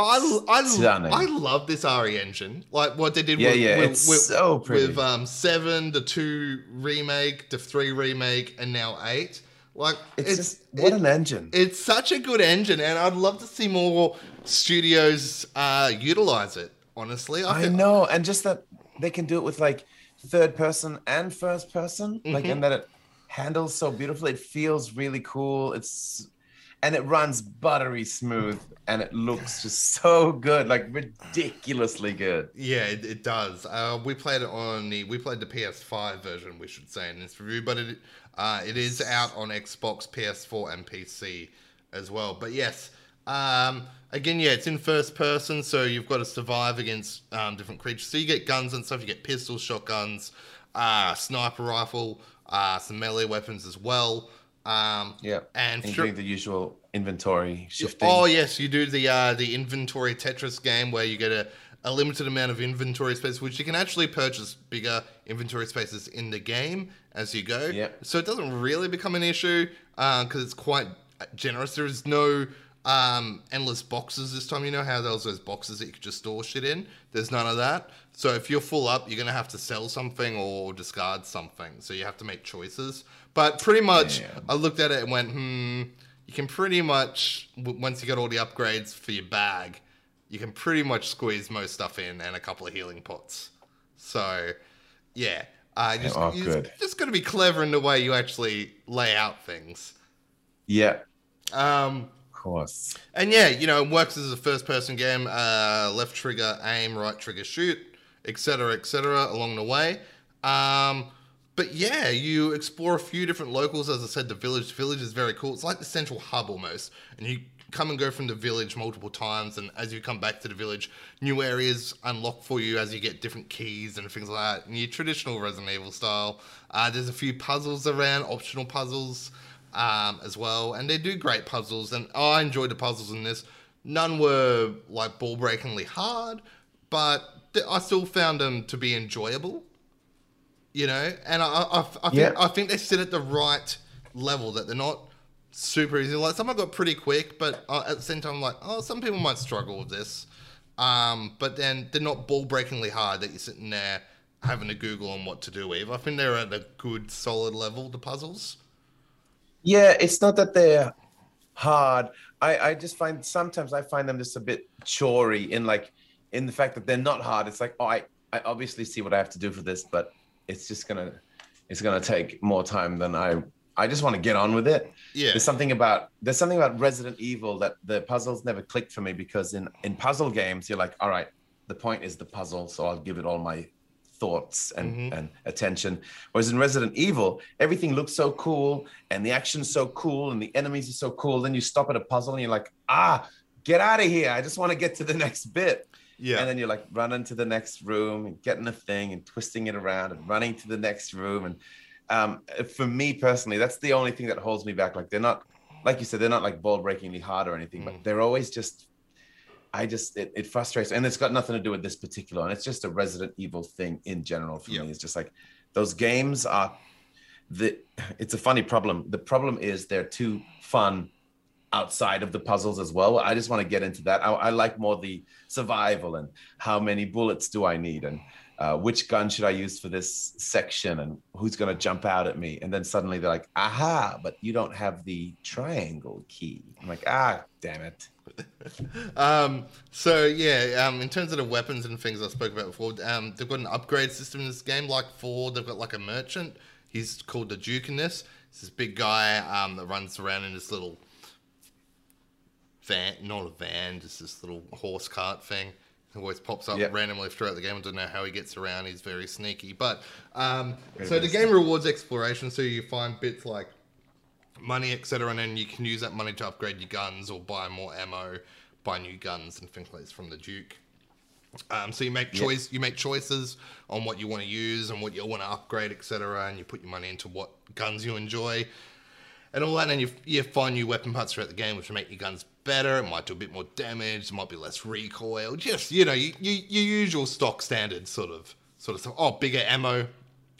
I, I, stunning. I love this RE engine. Like what they did Yeah, with, yeah, with, it's with, so pretty. with um, 7, the 2 remake, the 3 remake, and now 8. Like, it's, it's, just what it- an engine. it's such a good engine, and I'd love to see more studios uh, utilize it, honestly. I think- know, and just that they can do it with like third person and first person, like, Mm-hmm. and that it handles so beautifully. It feels really cool. It's and it runs buttery smooth, and it looks just so good, like ridiculously good. Yeah, it, it does. Uh, we played it on the we played the PS5 version, we should say in this review, but it uh, it is out on Xbox, PS4, and PC as well. But yes, Um, again, yeah, it's in first person, so you've got to survive against um, different creatures. So you get guns and stuff. You get pistols, shotguns, uh, sniper rifle, uh, some melee weapons as well. Um, Yeah. and doing the usual inventory shifting. Oh yes, you do the uh, the inventory Tetris game where you get a, a limited amount of inventory space, which you can actually purchase bigger inventory spaces in the game as you go. Yep. So it doesn't really become an issue because it's quite generous. There is no um, endless boxes this time. You know how there was those boxes that you could just store shit in. There's none of that. So if you're full up, you're gonna have to sell something or discard something. So you have to make choices. But pretty much, Damn. I looked at it and went, hmm. You can pretty much w- once you got all the upgrades for your bag, you can pretty much squeeze most stuff in and a couple of healing pots. So, yeah, uh, just Oh, you just got to be clever in the way you actually lay out things. Yeah, Um, of course. and yeah, you know, it works as a first-person game. Uh, left trigger aim, right trigger shoot, etc., etc. along the way. Um, but yeah, you explore a few different locals. As I said, the village. The village is very cool. It's like the central hub almost, and you come and go from the village multiple times. And as you come back to the village, new areas unlock for you as you get different keys and things like that. In your traditional Resident Evil style, uh, there's a few puzzles around, optional puzzles um, as well, and they do great puzzles. And I enjoyed the puzzles in this. None were like ball breakingly hard, but I still found them to be enjoyable. You know, and I, I, I think Yeah. I think they sit at the right level that they're not super easy. Like some I got pretty quick, but uh, at the same time, I'm like, oh, some people might struggle with this. Um, but then they're not ball breakingly hard that you're sitting there having to Google on what to do either. I think they're at a good, solid level. The puzzles. Yeah, it's not that they're hard. I, I just find sometimes I find them just a bit chory in like in the fact that they're not hard. It's like, oh, I, I obviously see what I have to do for this, but it's just gonna it's gonna take more time than I I just want to get on with it. Yeah. There's something about there's something about Resident Evil that the puzzles never clicked for me because in in puzzle games you're like, all right, the point is the puzzle, so I'll give it all my thoughts and, Mhm. and attention. Whereas in Resident Evil, everything looks so cool and the action's so cool and the enemies are so cool. Then you stop at a puzzle and you're like, ah, get out of here. I just want to get to the next bit. Yeah. And then you're like running to the next room and getting a thing and twisting it around and running to the next room. And um, for me personally, that's the only thing that holds me back. Like they're not, like you said, they're not like ball breakingly hard or anything, Mm. but they're always just, I just, it, it frustrates. And it's got nothing to do with this particular one. It's just a Resident Evil thing in general for Yep. me. It's just like those games are the, it's a funny problem. The problem is they're too fun outside of the puzzles as well. I just want to get into that. I, I like more the survival and how many bullets do I need and uh, which gun should I use for this section and who's going to jump out at me. And then suddenly they're like, aha, but you don't have the triangle key. I'm like, ah, damn it. Um, so yeah, um, in terms of the weapons and things I spoke about before, um, they've got an upgrade system in this game. Like four, they've got like a merchant. He's called the Duke in this. It's this big guy um, that runs around in this little van, not a van, just this little horse cart thing. He always pops up Yeah. randomly throughout the game. I don't know how he gets around. He's very sneaky. But um, so the game rewards exploration. So you find bits like money, etc., and then you can use that money to upgrade your guns or buy more ammo, buy new guns and things like this from the Duke. Um, so you make choice, you make choices on what you want to use and what you want to upgrade, etc., and you put your money into what guns you enjoy, and all that. And you you find new weapon parts throughout the game, which will make your guns better. It might do a bit more damage. It might be less recoil. Just you know, you, you, your usual stock standard sort of sort of stuff. Oh, bigger ammo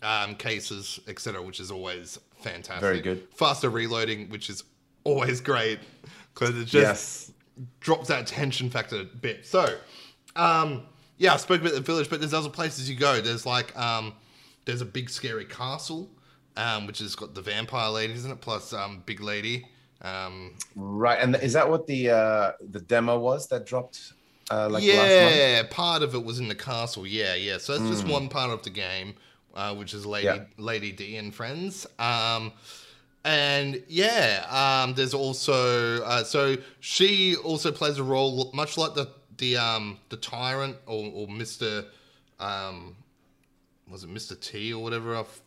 um, cases, etc., which is always fantastic. Very good. Faster reloading, which is always great because it just yes. drops that tension factor a bit. So, um, yeah, I spoke about the village, but there's other places you go. There's like, um, there's a big scary castle, um, which has got the vampire lady, isn't it, plus um, big lady. Um, Right. And is that what the uh, the demo was that dropped uh, like yeah, part of it was in the castle. Yeah, yeah. So that's just one part of the game, uh, which is Lady Yeah. Lady D and friends. Um, and yeah, um, there's also uh, so she also plays a role much like the the um, the tyrant or, or Mister um, was it Mister T or whatever. I f-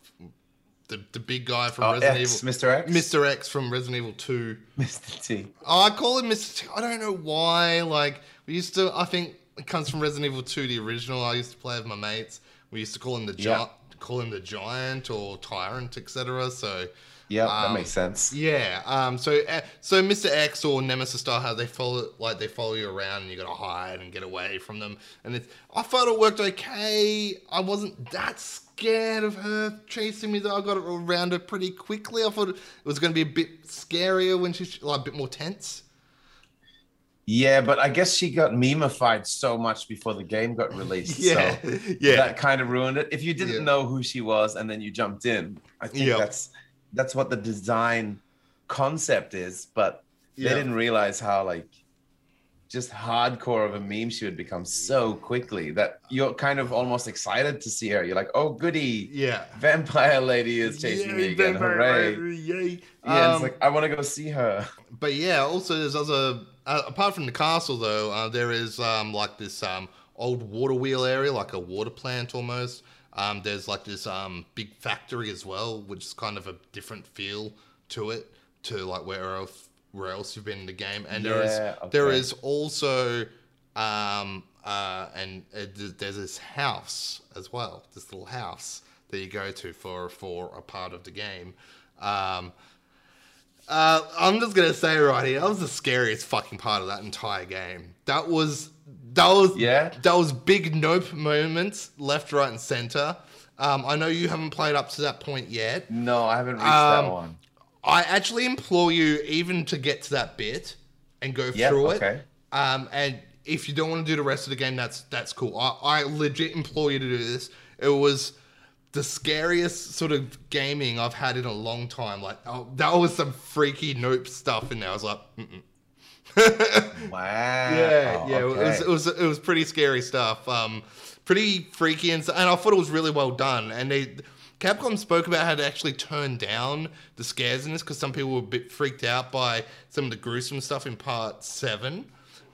the, the big guy from Oh, Resident X, Evil, Mr. X, Mr. X from Resident Evil Two. Mr. T. I call him Mr. T. I don't know why. Like we used to. I think it comes from Resident Evil Two, the original. I used to play with my mates. We used to call him the Yeah. giant, call him the giant or tyrant, etc. So Yeah, that Um, makes sense. yeah. Um. So uh, so Mr. X or Nemesis style, how they follow like they follow you around and you gotta hide and get away from them. And it's I thought it worked okay. I wasn't that scared of her chasing me though. I got around her pretty quickly. I thought it was gonna be a bit scarier when she's like a bit more tense. Yeah, but I guess she got memeified so much before the game got released. Yeah. So yeah. that kind of ruined it. If you didn't Yeah. know who she was and then you jumped in, I think Yep. that's that's what the design concept is. But Yeah. they didn't realize how like just hardcore of a meme she would become so quickly that you're kind of almost excited to see her. You're like, oh goody, yeah. vampire lady is chasing me again. vampire, Hooray. Yay. Yeah, Um, it's like I want to go see her. But yeah, also there's other uh, apart from the castle though, uh, there is um, like this um, old water wheel area, like a water plant almost. Um, there's like this um, big factory as well, which is kind of a different feel to it to like where else where else you've been in the game. And there is Yeah, there okay. is also um, uh, and uh, th- there's this house as well, this little house that you go to for for a part of the game. Um, uh, I'm just gonna say right here, that was the scariest fucking part of that entire game. That was was Yeah? that was big nope moments left, right, and center. Um, I know you haven't played up to that point yet. No, I haven't reached Um, that one. I actually implore you even to get to that bit and go Yeah, through it. okay. Um, and if you don't want to do the rest of the game, that's that's cool. I, I legit implore you to do this. It was the scariest sort of gaming I've had in a long time. Like oh, that was some freaky nope stuff in there. I was like, Mm-mm. Wow. yeah, yeah. It was it was it was pretty scary stuff. Um, pretty freaky and, and I thought it was really well done. And they Capcom spoke about how to actually turn down the scares in this because some people were a bit freaked out by some of the gruesome stuff in Part Seven.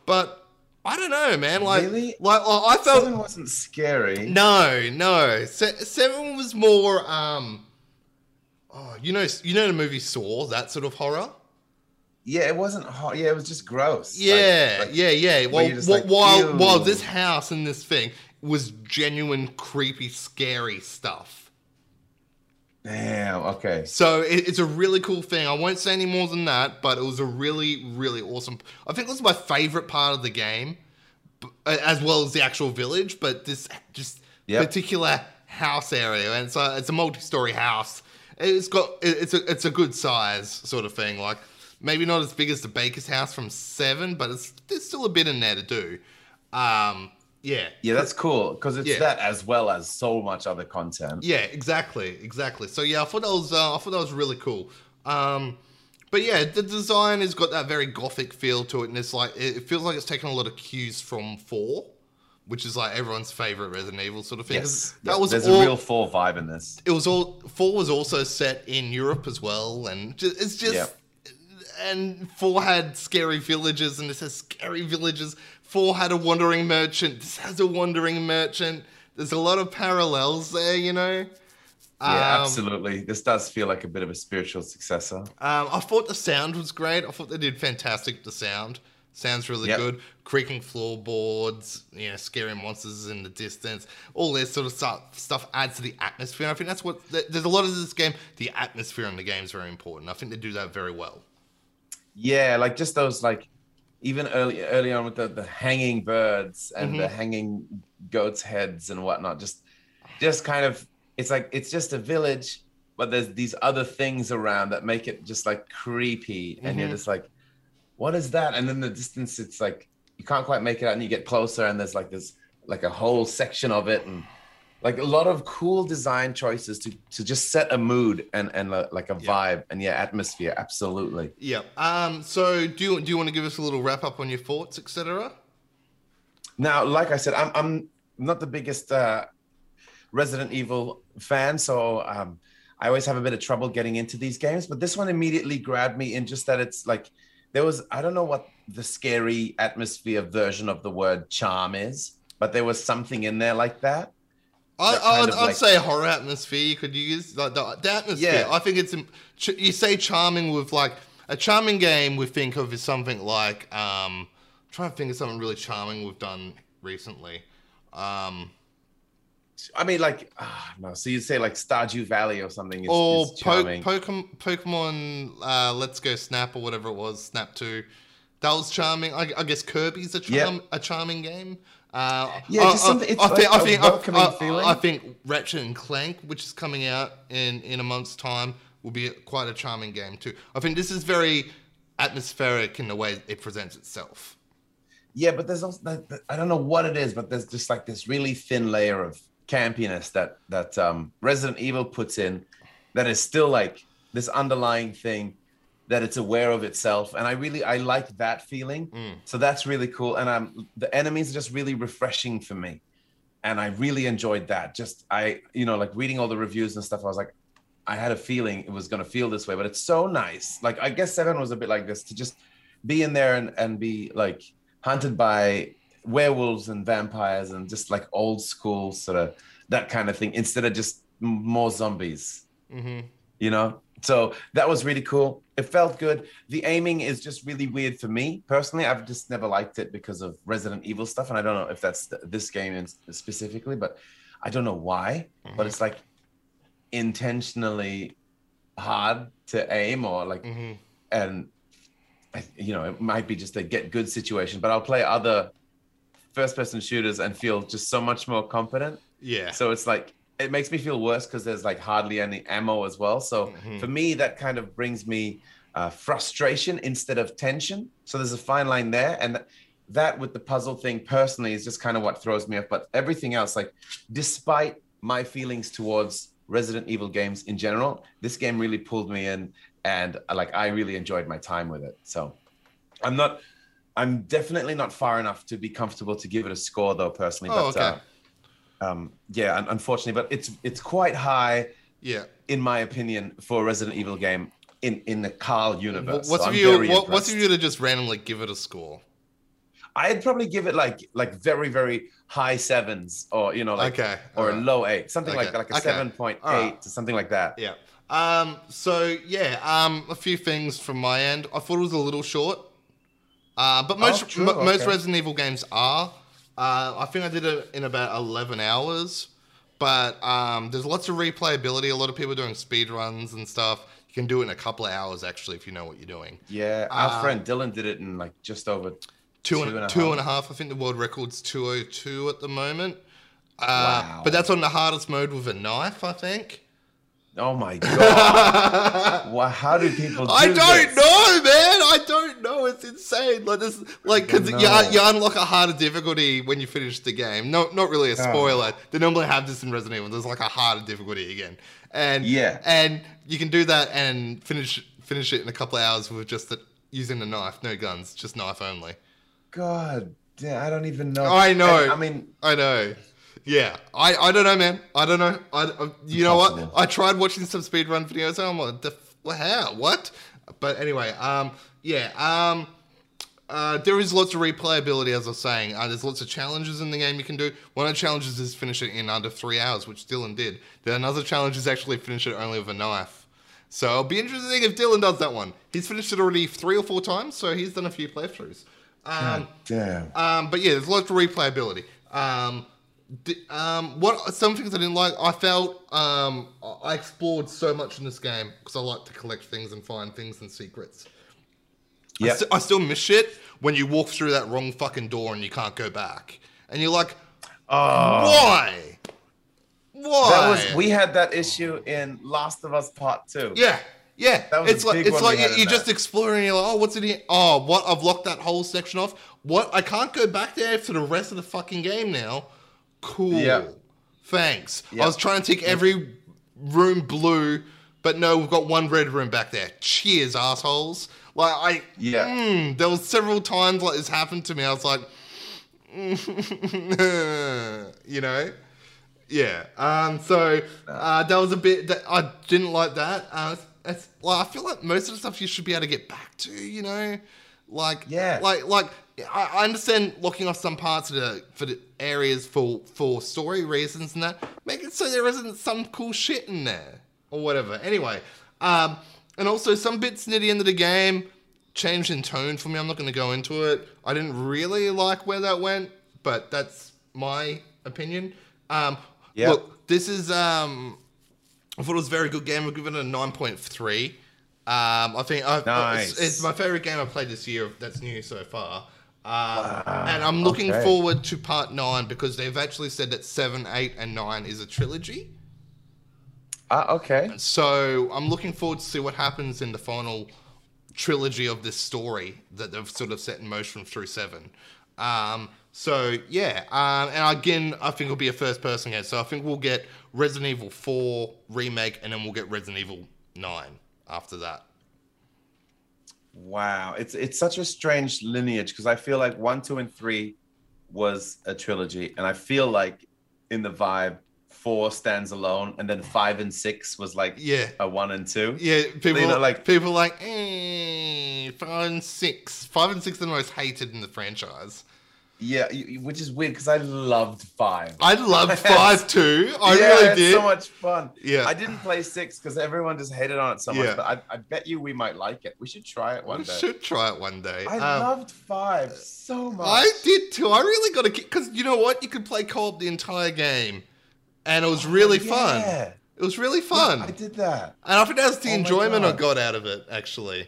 But I don't know, man. Like, Really? like I felt Seven wasn't scary. no, no. Se- seven was more um. Oh, you know, you know the movie Saw, that sort of horror. Yeah, it wasn't hot. Yeah, it was just gross. Yeah, like- yeah, yeah. Well, wh- like, while "Ew." while this house and this thing was genuine, creepy, scary stuff. Damn. Okay. So it, it's a really cool thing. I won't say any more than that, but it was a really, really awesome. I think it was my favorite part of the game, as well as the actual village. But this just Yep. particular house area, and it's a it's a multi-story house. It's got it- it's a it's a good size sort of thing. Like maybe not as big as the Baker's house from Seven, but it's there's still a bit in there to do. Um, yeah, Yeah, that's cool because it's Yeah. that as well as so much other content. Yeah, exactly, exactly. So yeah, I thought that was uh, I thought that was really cool. Um, but yeah, the design has got that very gothic feel to it, and it's like it feels like it's taken a lot of cues from Four, which is like everyone's favorite Resident Evil sort of thing. Yes. that Yep, was There's all, a real Four vibe in this. It was all Four was also set in Europe as well, and ju- it's just. Yep. And four had scary villages, and this has scary villages. Four had a wandering merchant. This has a wandering merchant. There's a lot of parallels there, you know. Yeah, Um, absolutely. This does feel like a bit of a spiritual successor. Um, I thought the sound was great. I thought they did fantastic. The sound sounds really Yep. good. Creaking floorboards, you know, scary monsters in the distance. All this sort of stuff, stuff adds to the atmosphere. I think that's what there's a lot of this game. The atmosphere in the game is very important. I think they do that very well. Yeah, like just those like even early early on with the, the hanging birds and the Mhm. hanging goats' heads and whatnot. Just just kind of it's like it's just a village, but there's these other things around that make it just like creepy. And you're Mhm. just like, what is that? And then the distance, it's like you can't quite make it out, and you get closer, and there's like this like a whole section of it and like a lot of cool design choices to to just set a mood and and uh, like a Yeah. vibe and yeah atmosphere absolutely Yeah. Um. So do you do you want to give us a little wrap up on your thoughts, etc.? Now, like I said, I'm I'm not the biggest uh, Resident Evil fan, so um, I always have a bit of trouble getting into these games. But this one immediately grabbed me in just that it's like there was I don't know what the scary atmosphere version of the word charm is, but there was something in there like that. I, that kind I'd, I'd like- say horror atmosphere you could use. Like the, the atmosphere. Yeah. I think it's. You say charming with like a charming game. We think of is something like. Um, I'm trying to think of something really charming we've done recently. Um, I mean, like, ah, no. So you'd say like Stardew Valley or something is, or is po- charming. Pokemon, Pokemon uh, Let's Go Snap or whatever it was, Snap Two. That was charming. I, I guess Kirby's a charm, a charming game. Uh, Yeah, I- something- it's I like think, think, I- welcoming I. I think Ratchet and Clank, which is coming out in in a month's time, will be quite a charming game too. I think this is very atmospheric in the way it presents itself. Yeah, but there's also I don't know what it is, but there's just like this really thin layer of campiness that that um, Resident Evil puts in, that is still like this underlying thing that it's aware of itself, and I really I like that feeling. Mm. So that's really cool, and um, the enemies are just really refreshing for me, and I really enjoyed that. Just I you know like reading all the reviews and stuff, I was like. I had a feeling it was going to feel this way, but it's so nice. Like I guess seven was a bit like this to just be in there and, and be like hunted by werewolves and vampires and just like old school sort of that kind of thing instead of just m- more zombies hmm you know so that was really cool. It felt good. The aiming is just really weird for me personally. I've just never liked it because of resident evil stuff and i don't know if that's th- this game in specifically but i don't know why but it's like intentionally hard to aim or like hmm and I- you know it might be just a get good situation but i'll play other first person shooters and feel just so much more confident. Yeah. so it's like it makes me feel worse because there's like hardly any ammo as well. So Mhm. for me that kind of brings me uh, frustration instead of tension. So there's a fine line there and that with the puzzle thing personally is just kind of what throws me off. But everything else like despite my feelings towards resident evil games in general this game really pulled me in and uh, like i really enjoyed my time with it. So i'm not i'm definitely not far enough to be comfortable to give it a score though personally. Oh, but okay. uh, um yeah un- unfortunately but it's it's quite high Yeah. in my opinion for a resident evil game in in the carl universe What's So if you what, what's if you were to just randomly give it a score? i'd probably give it like like very very high sevens or you know like okay. or a low eight something like Okay, like a okay, 7.8 alright. to something like that Yeah. Um. So yeah. Um. A few things from my end. I thought it was a little short. Uh. But most Oh, mo- most. Resident Evil games are. Uh. I think I did it in about eleven hours. But um. There's lots of replayability. A lot of people are doing speed runs and stuff. You can do it in a couple of hours actually if you know what you're doing. yeah our Um, friend dylan did it in like just over Two Two and, and a two half. and a half. I think the world record's 202 at the moment. Uh, Wow. But that's on the hardest mode with a knife, I think. Oh my god well how do people do I don't this? know, man. I don't know. It's insane. Like this, like because you, you unlock a harder difficulty when you finish the game. No, not really a spoiler. They normally have this in Resident Evil. There's like a harder difficulty again, and Yeah. and you can do that and finish finish it in a couple of hours with just the, using the knife, no guns, just knife only. god damn i don't even know I know. And, i mean I know. Yeah, I, I don't know, man. I don't know. I, I you know what? I tried watching some speedrun videos. And I'm like, how? What? But anyway, um, yeah, um, uh, there is lots of replayability, as I was saying. Uh, there's lots of challenges in the game you can do. One of the challenges is finish it in under three hours, which Dylan did. Then another challenge is actually finish it only with a knife. So it'll be interesting if Dylan does that one. He's finished it already three or four times, so he's done a few playthroughs. Um, damn um, but yeah, there's lots of replayability. Um, um, what some things I didn't like, I felt um, I explored so much in this game because I like to collect things and find things and secrets. I, yeah st- I still miss shit when you walk through that wrong fucking door and you can't go back, and you're like, oh why? Why? That was we had that issue in Last of Us Part Two. Yeah, yeah. That was it's a like big it's one like you- in you're just that. exploring. You're like, oh, what's in here? Oh, what? I've locked that whole section off. What? I can't go back there for the rest of the fucking game now. Cool. Yeah. Thanks. Yeah. I was trying to take every room blue, but no, we've got one red room back there. Cheers, assholes. Like I, Yeah. mm, there was several times like this happened to me. I was like, you know. Yeah. Um. So uh, that was a bit that I didn't like that. Uh, it's, it's, well, I feel like most of the stuff you should be able to get back to. You know, Like, Yeah. like, like. I I understand locking off some parts of the for the areas for for story reasons and that. Make it so there isn't some cool shit in there or whatever. Anyway, um, and also some bits near the end of the game changed in tone for me. I'm not going to go into it. I didn't really like where that went, but that's my opinion. Um, Yeah. Look, this is um, I thought it was a very good game. I've given it a nine point three. Um, I think I, Nice. it's, it's my favorite game I've played this year. That's new so far. Um, and I'm looking okay. forward to part nine because they've actually said that seven, eight, and nine is a trilogy. Ah, okay. So I'm looking forward to see what happens in the final trilogy of this story that they've sort of set in motion through seven. Um, so yeah, um, and again, I think it'll be a first-person game. So I think we'll get Resident Evil Four remake, and then we'll get Resident Evil Nine after that. Wow, it's it's such a strange lineage because I feel like one, two, and three was a trilogy, and I feel like in the vibe, four stands alone, and then five and six was like Yeah. a one and two. Yeah, people You know, like people like eh, five and six. Five and six are the most hated in the franchise. Yeah, which is weird because I loved five. I loved five too. I yeah, really did. so much fun. Yeah. I didn't play six because everyone just hated on it so much. Yeah. But I, I bet you we might like it. We should try it one day. we day. should try it one day. I Um, loved five so much. I did too. I really got a kick because you know what? You could play co-op the entire game, and it was really fun. Oh, Yeah. It was really fun, I did that. and I think that's the Oh enjoyment I got out of it. Actually,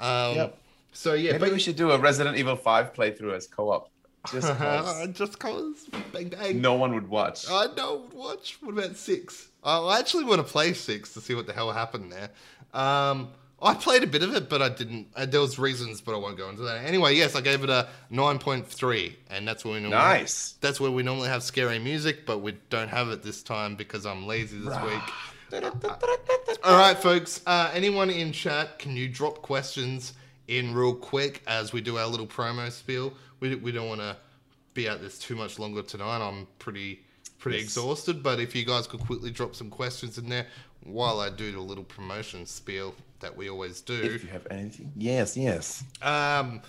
um, Yep. so yeah, Maybe but we should do a Resident Evil 5 playthrough as co-op. Just 'cause just cause bang bang. no one would watch. I know. Watch. What about six? Uh, I actually want to play six to see what the hell happened there. Um, I played a bit of it, but I didn't. Uh, there was reasons, but I won't go into that. Anyway, yes, I gave it a nine point three, and that's where we normally Nice. That's where we normally have scary music, but we don't have it this time because I'm lazy this week. All right, folks. Uh, anyone in chat, can you drop questions in real quick as we do our little promo spiel? We, we don't want to be at this too much longer tonight. I'm pretty pretty Yes. exhausted, but if you guys could quickly drop some questions in there while I do the little promotion spiel that we always do. If you have anything. Yes, yes. Um,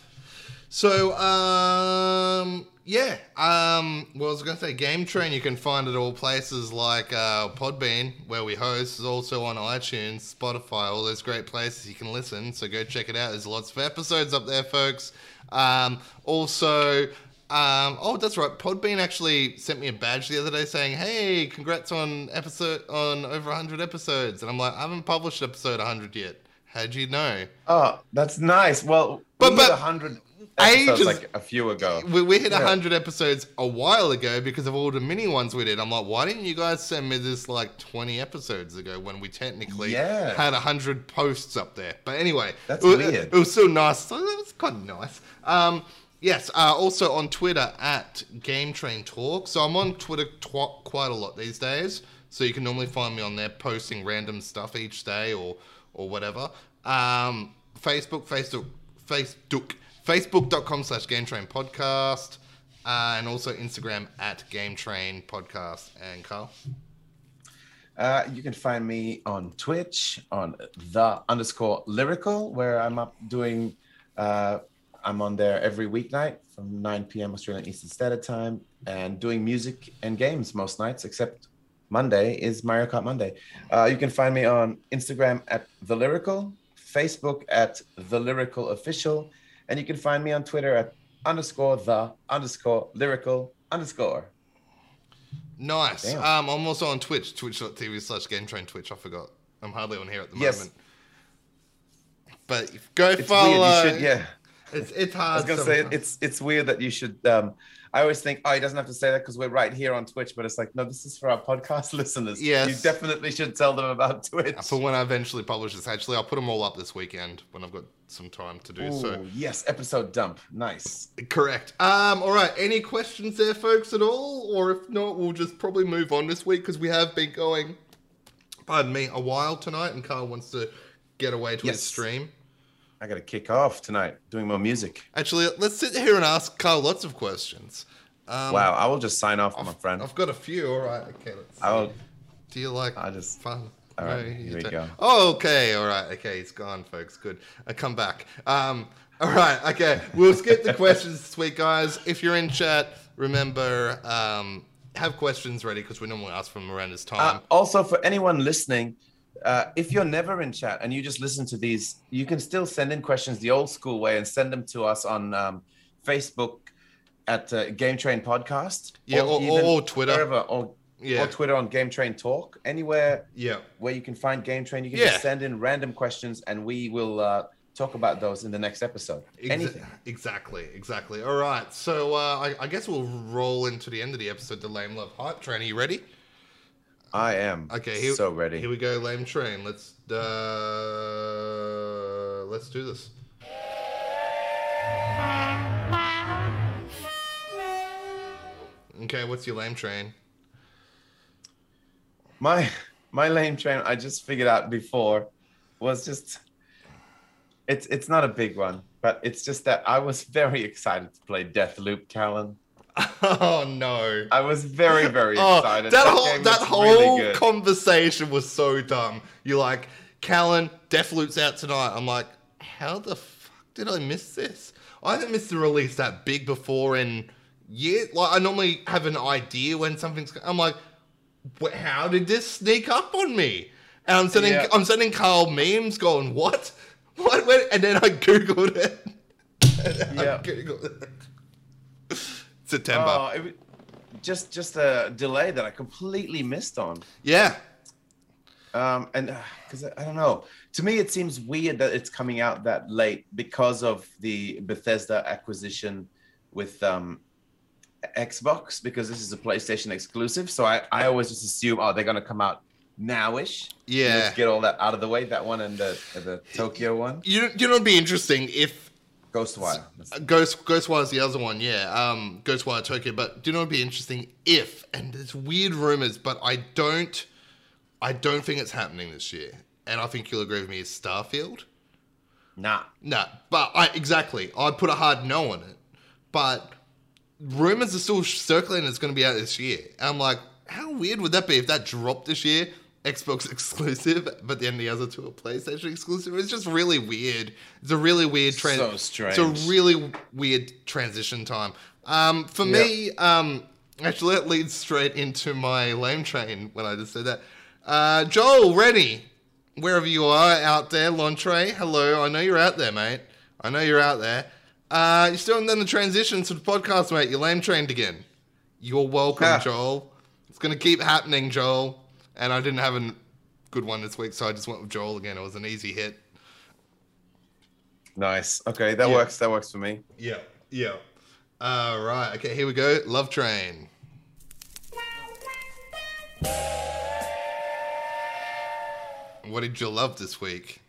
so um, yeah. Um, well, I was going to say Game Train. You can find it all places like uh, Podbean, where we host. Is also on iTunes, Spotify, all those great places you can listen. So go check it out. There's lots of episodes up there, folks. Um, also. Um, oh, that's right. Podbean actually sent me a badge the other day saying, "Hey, congrats on episode on over 100 episodes." And I'm like, "I haven't published episode 100 yet." How'd you know? Oh, that's nice. Well, But- we but- hit 100 episodes Ages- like a few ago. We, we hit Yeah. 100 episodes a while ago because of all the mini ones we did. I'm like, why didn't you guys send me this like 20 episodes ago when we technically Yeah. had 100 posts up there? But anyway, That's it, was- weird. It was so nice. That was kind of nice. Um, yes, uh, also on Twitter at Game Train Talk. So I'm on Twitter tw- quite a lot these days. So you can normally find me on there posting random stuff each day or or whatever. Um, Facebook, Facebook, Facebook, Facebook.com slash Game Train Podcast. Uh, and also Instagram at Game Train Podcast. And Carl? Uh, you can find me on Twitch on the underscore lyrical, where I'm up doing. Uh, I'm on there every weeknight from 9 p.m. Australian Eastern Standard Time and doing music and games most nights, except Monday is Mario Kart Monday. Uh, you can find me on Instagram at the lyrical, Facebook at the lyrical official, and you can find me on Twitter at underscore the underscore lyrical underscore. Nice. Damn. Um, I'm also on Twitch, twitch.tv slash Game Train Twitch. I forgot. I'm hardly on here at the Yes. moment. But go It's follow. should, yeah. It's, it's I was gonna say it's it's weird that you should. Um, I always think, oh, he doesn't have to say that because we're right here on Twitch, but it's like, no, this is for our podcast listeners. Yes. you definitely should tell them about Twitch. For when I eventually publish this, actually, I'll put them all up this weekend when I've got some time to do so. Yes, episode dump, nice. Correct. Um, all right. Any questions there, folks, at all? Or if not, we'll just probably move on this week because we have been going, pardon me, a while tonight, and Carl wants to get away to his stream. I got to kick off tonight doing more music. Actually, let's sit here and ask Carl lots of questions. Um, wow, I will just sign off, my friend. I've got a few. All right. Okay. I will. Do you like I just. fun? All right, No, here you we go. Oh, okay. All right. Okay. He's gone, folks. Good. I come back. Um, All right, okay. We'll skip the questions this week, guys. If you're in chat, remember um, have questions ready because we normally ask from around this time. Uh, also, for anyone listening, uh, if you're never in chat and you just listen to these, you can still send in questions the old school way and send them to us on um, Facebook at uh, Game Train Podcast. Yeah, or- or- or Twitter. wherever, or, yeah, or Twitter on Game Train Talk. Anywhere yeah. where you can find Game Train, you can Yeah. just send in random questions and we will uh, talk about those in the next episode. Anything. Exactly, exactly. All right, so uh, I, I guess we'll roll into the end of the episode. The lame love hype train. Are you ready? I am Okay, here, so ready. Here we go, lame train. Let's uh, let's do this. Okay, what's your lame train? my my lame train i just figured out before was just it's it's not a big one but it's just that i was very excited to play deathloop callan Oh no! i was very very Oh, excited that whole game that whole really conversation was so dumb. You're like, Callan, Deathloop's out tonight. I'm like, how the fuck did I miss this? I haven't missed the release that big before in years. Like, I normally have an idea when something's. I'm like, how did this sneak up on me? And I'm sending, Yeah. I'm sending Carl memes, going, what, what, and then I googled it. I Yeah. googled it. September. oh, it, just just a delay that i completely missed on yeah. um and because I, I don't know to me it seems weird that it's coming out that late because of the bethesda acquisition with um xbox because this is a playstation exclusive so i i always just assume oh they're going to come out nowish Yeah. let's get all that out of the way that one and the the tokyo one You, you know, it'd be interesting if ghostwire Ghost is the other one, yeah. Um, Ghostwire Tokyo. But do you know what'd be interesting if? And there's weird rumors, but I don't, I don't think it's happening this year. And I think you'll agree with me. Is Starfield? nah No, but I exactly. I'd put a hard no on it. But rumors are still circling. It's going to be out this year. And I'm like, how weird would that be if that dropped this year? Xbox exclusive, but then the other two are PlayStation exclusive. It's just really weird. It's a really weird trend. So strange. It's a really weird transition time. Um, for me, um, actually, that leads straight into my lame train when I just said that. Uh, Joel, ready? Wherever you are out there, Lontre, hello. I know you're out there, mate. I know you're out there. Uh, you still haven't done the transition to the podcast, mate. You're lame trained again. You're welcome. Joel. It's going to keep happening, Joel. And I didn't have a good one this week, so I just went with Joel again. It was an easy hit. nice okay that Yeah. works that works for me Yeah, yeah. All right. Okay, here we go. Love Train. What did you love this week?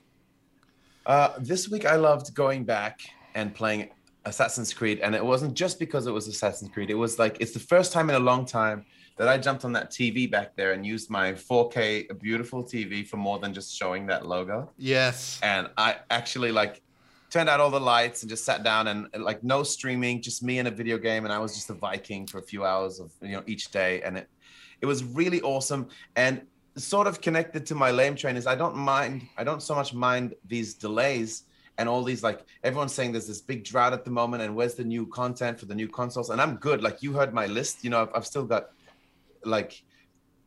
Uh, this week I loved going back and playing Assassin's Creed, and it wasn't just because it was Assassin's Creed. It was like it's the first time in a long time that I jumped on that TV back there and used my 4K beautiful TV for more than just showing that logo. Yes. And I actually like turned out all the lights and just sat down and, like no streaming, just me and a video game, and I was just a Viking for a few hours of you know each day, and it it was really awesome. And sort of connected to my lame train is I don't mind I don't so much mind these delays and all these like everyone's saying there's this big drought at the moment and where's the new content for the new consoles? And I'm good. Like you heard my list. You know I've, I've still got like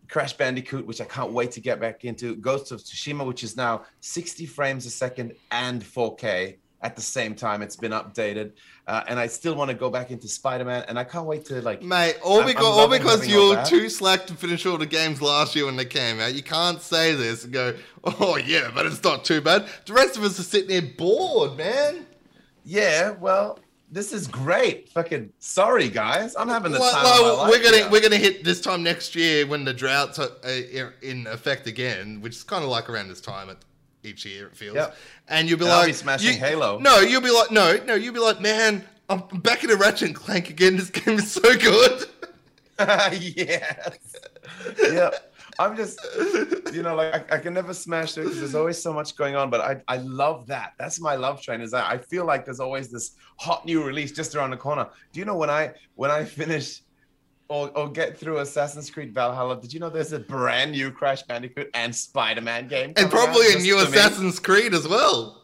Crash Bandicoot which I can't wait to get back into Ghost of Tsushima which is now 60 frames a second and 4K at the same time it's been updated uh, and I still want to go back into Spider-Man and I can't wait to like Mate, all, I'm- because, I'm all because you're that. too slack to finish all the games last year when they came out. You can't say this and go, oh, yeah, but it's not too bad. The rest of us are sitting there bored, man. Yeah, well, this is great. Fucking sorry, guys. I'm having the Well, time well, of my life. we're gonna we're gonna hit this time next year when the droughts are uh, in effect again, which is kind of like around this time at each year it feels. Yep. And you'll be And I'll like be smashing you- Halo. No, you'll be like no, no, you'll be like man, I'm back in a Ratchet and Clank again. This game is so good. yes. yeah. I'm just, you know, like I, I can never smash through because there's always so much going on. But I, I love that. That's my love train. Is that I feel like there's always this hot new release just around the corner. Do you know when I when I finish or, or get through Assassin's Creed Valhalla? Did you know there's a brand new Crash Bandicoot and Spider-Man game? and probably a new for me? Assassin's Creed as well.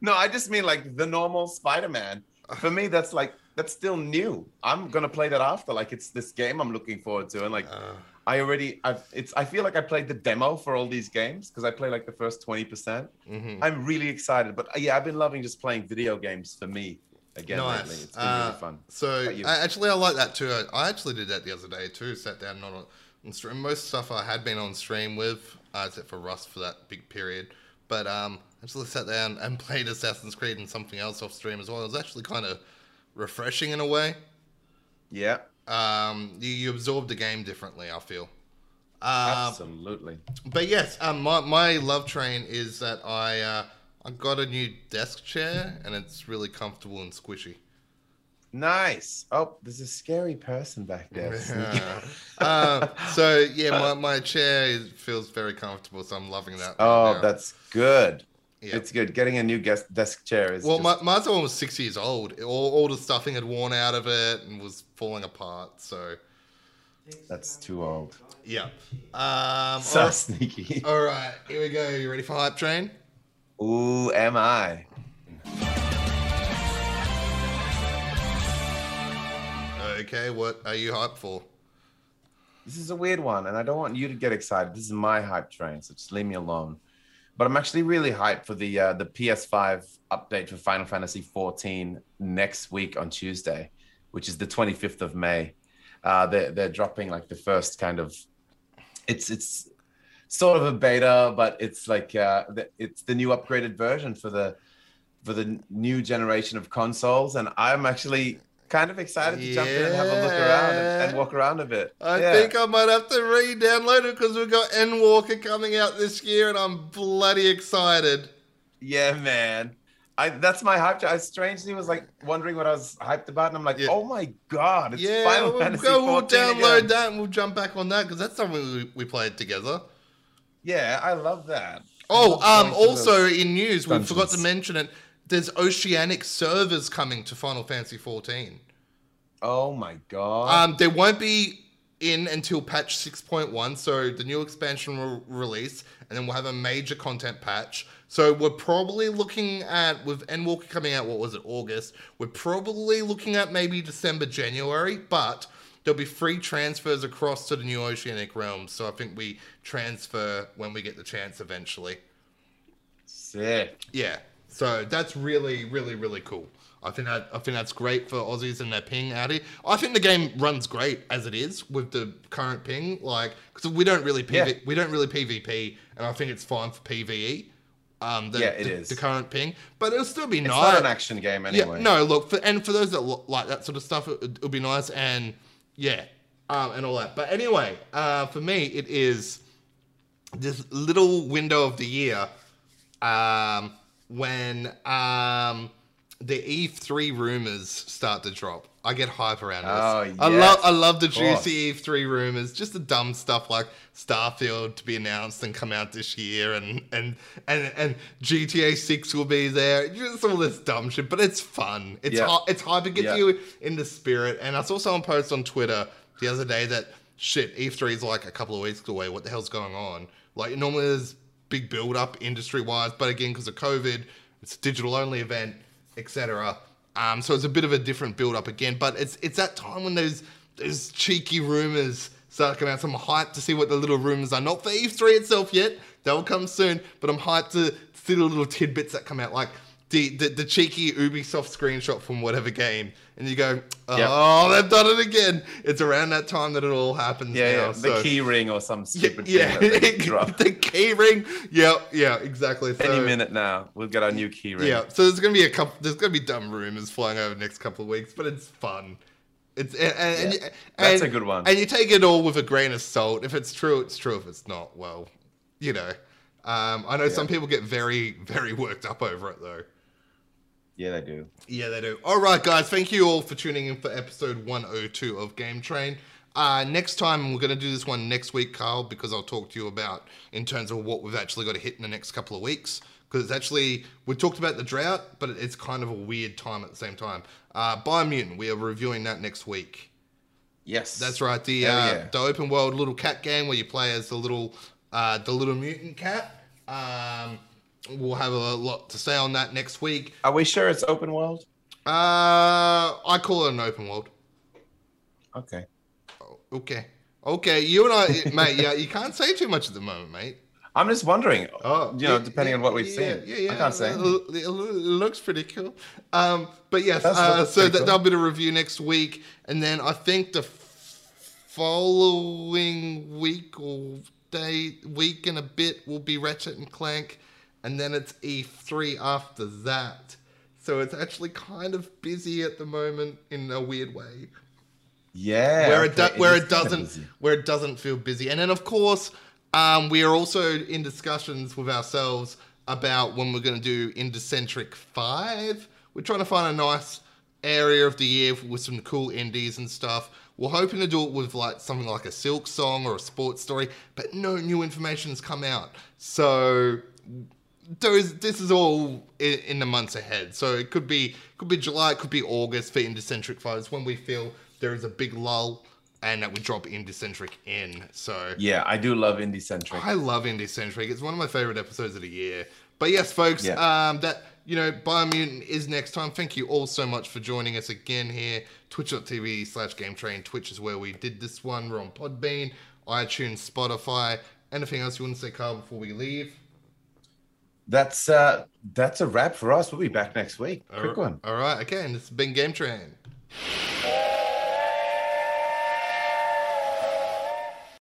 No, I just mean like the normal Spider-Man. For me, that's like that's still new. I'm gonna play that after. Like it's this game I'm looking forward to, and like Uh, I already, I've, it's. I feel like I played the demo for all these games because I play like the first twenty percent. mhm. I'm really excited, but uh, yeah, I've been loving just playing video games for me again lately. Nice. It's been Uh, really fun. So? I, actually, I like that too. I, I actually did that the other day too. Sat down not on, on stream. Most stuff I had been on stream with, uh, except for Rust for that big period. But um, actually sat down and played Assassin's Creed and something else off stream as well. It was actually kind of refreshing in a way. Yeah, Um, you, you absorb the game differently. I feel. Um, absolutely. but yes, um, my, my love train is that I uh, I got a new desk chair and it's really comfortable and squishy. Nice. Oh, there's a scary person back there. Yeah. uh, so yeah, my, my chair is, feels very comfortable, so I'm loving that. right oh, now. that's good. Yeah. It's good. Getting a new guest desk chair is well, just- my, my one was six years old. All, all the stuffing had worn out of it and was falling apart. So that's too old. yeah. Um, So all, sneaky. all right, here we go. You ready for hype train? Ooh, am I? Okay, what are you hyped for? This is a weird one, and I don't want you to get excited. This is my hype train, so just leave me alone. But I'm actually really hyped for the uh, the PS5 update for Final Fantasy 14 next week on Tuesday, which is the 25th of May. Uh, they're they're dropping like the first kind of, it's it's sort of a beta, but it's like uh, it's the new upgraded version for the for the new generation of consoles, and I'm actually kind of excited to jump in and have a look around and, and walk around a bit. I Yeah. think I might have to re-download it because we've got Endwalker coming out this year, and I'm bloody excited. Yeah, man. I that's my hype. I strangely was like wondering what I was hyped about, and I'm like, Yeah. oh my god, it's yeah, Final we'll, Fantasy go, we'll 14 download again. that and we'll jump back on that because that's something we, we played together. Yeah, I love that. Oh, um, also in news, we forgot to mention it. There's Oceanic servers coming to Final Fantasy 14. oh my god. Um, they won't be in until patch 6.1, so the new expansion will release, and then we'll have a major content patch. So we're probably looking at with Endwalker coming out. What was it, August? We're probably looking at maybe December, January, but there'll be free transfers across to the new Oceanic realms. So I think we transfer when we get the chance eventually. Sick. Yeah. So that's really, really, really cool. I think that I think that's great for Aussies and their ping out here. I think the game runs great as it is with the current ping, like because we don't really PV, Yeah. we don't really PvP, and I think it's fine for PVE. Um, the, Yeah, it the, is. the current ping, but it'll still be nice. It's nice. not an action game anyway. Yeah, no, look, for, and for those that lo- like that sort of stuff, it, it'll be nice, and yeah, um, and all that. But anyway, uh, for me, it is this little window of the year um, when um, the E3 rumors start to drop. I get hype around this. Oh, yes. I love I love the juicy E3 rumors, just the dumb stuff like Starfield to be announced and come out this year, and and and and GTA Six will be there. Just all this dumb shit, but it's fun. It's Yeah. it's hype. It gets Yeah. you in the spirit. And I saw someone post on Twitter the other day that shit E3 is like a couple of weeks away. What the hell's going on? Like normally there's big build up industry wise, but again because of COVID, it's a digital only event, etc. Um, so it's a bit of a different build up again. But it's it's that time when those those cheeky rumors start coming out. So I'm hyped to see what the little rumors are. Not for E3 itself yet. They'll come soon. But I'm hyped to see the little tidbits that come out, like the the, the cheeky Ubisoft screenshot from whatever game, and you go, oh, they've done it again. It's around that time that it all happens. Yeah, now, yeah. The so- key ring or some stupid yeah, drop. the key ring. Yeah, yeah, exactly. So, Any minute now, we'll get our new key ring. Yeah, so there's gonna be a couple. There's gonna be dumb rumors flying over the next couple of weeks, but it's fun. It's and, and, and, Yeah, you- that's and- a good one. And you take it all with a grain of salt. If it's true, it's true. If it's not, well, you know. Um, I know some people get very, very worked up over it though. Yeah, they do. Yeah, they do. All right, guys. Thank you all for tuning in for episode 102 of Game Train. Uh, next time, we're going to do this one next week, Carl, because I'll talk to you about in terms of what we've actually got to hit in the next couple of weeks. Because it's actually, we talked about the drought, but it's kind of a weird time at the same time. Uh, Biomutant, we are reviewing that next week. Yes. That's right. The uh, yeah. the open world little cat game where you play as the little uh, the little mutant cat. Um, we'll have a lot to say on that next week. Are we sure it's open world? Uh, I call it an open world. Okay. Okay. Okay, you and I, mate. Yeah, you can't say too much at the moment, mate. I'm just wondering, Oh, you know, yeah, depending yeah, on what we've yeah, seen. Yeah, yeah. I can't say. It, looks pretty cool. Um, but yes, uh, so that, cool. that'll be the review next week, and then I think the following week or day, week and a bit will be Ratchet and Clank, and then it's E3 after that. So it's actually kind of busy at the moment in a weird way Yeah. where it do, where it doesn't where it doesn't feel busy. And then of course, um, we are also in discussions with ourselves about when we're going to do Indiecentric Five. We're trying to find a nice area of the year with some cool indies and stuff. We're hoping to do it with like something like a Silksong or a sports story, but no new information has come out. So is this is all in, in the months ahead. So it could be could be July, it could be August for Indiecentric Fives when we feel there is a big lull and that we drop Indiecentric in. So Yeah, I do love indie centric. I love Indiecentric. It's one of my favorite episodes of the year. But yes, folks, Yeah. um, that you know, Biomutant is next time. Thank you all so much for joining us again here. Twitch.tv slash Game Train. Twitch is where we did this one. We're on Podbean, iTunes, Spotify. Anything else you want to say, Carl, before we leave? That's uh that's a wrap for us. We'll be back next week. Quick one. All right, again, this has been Game Train.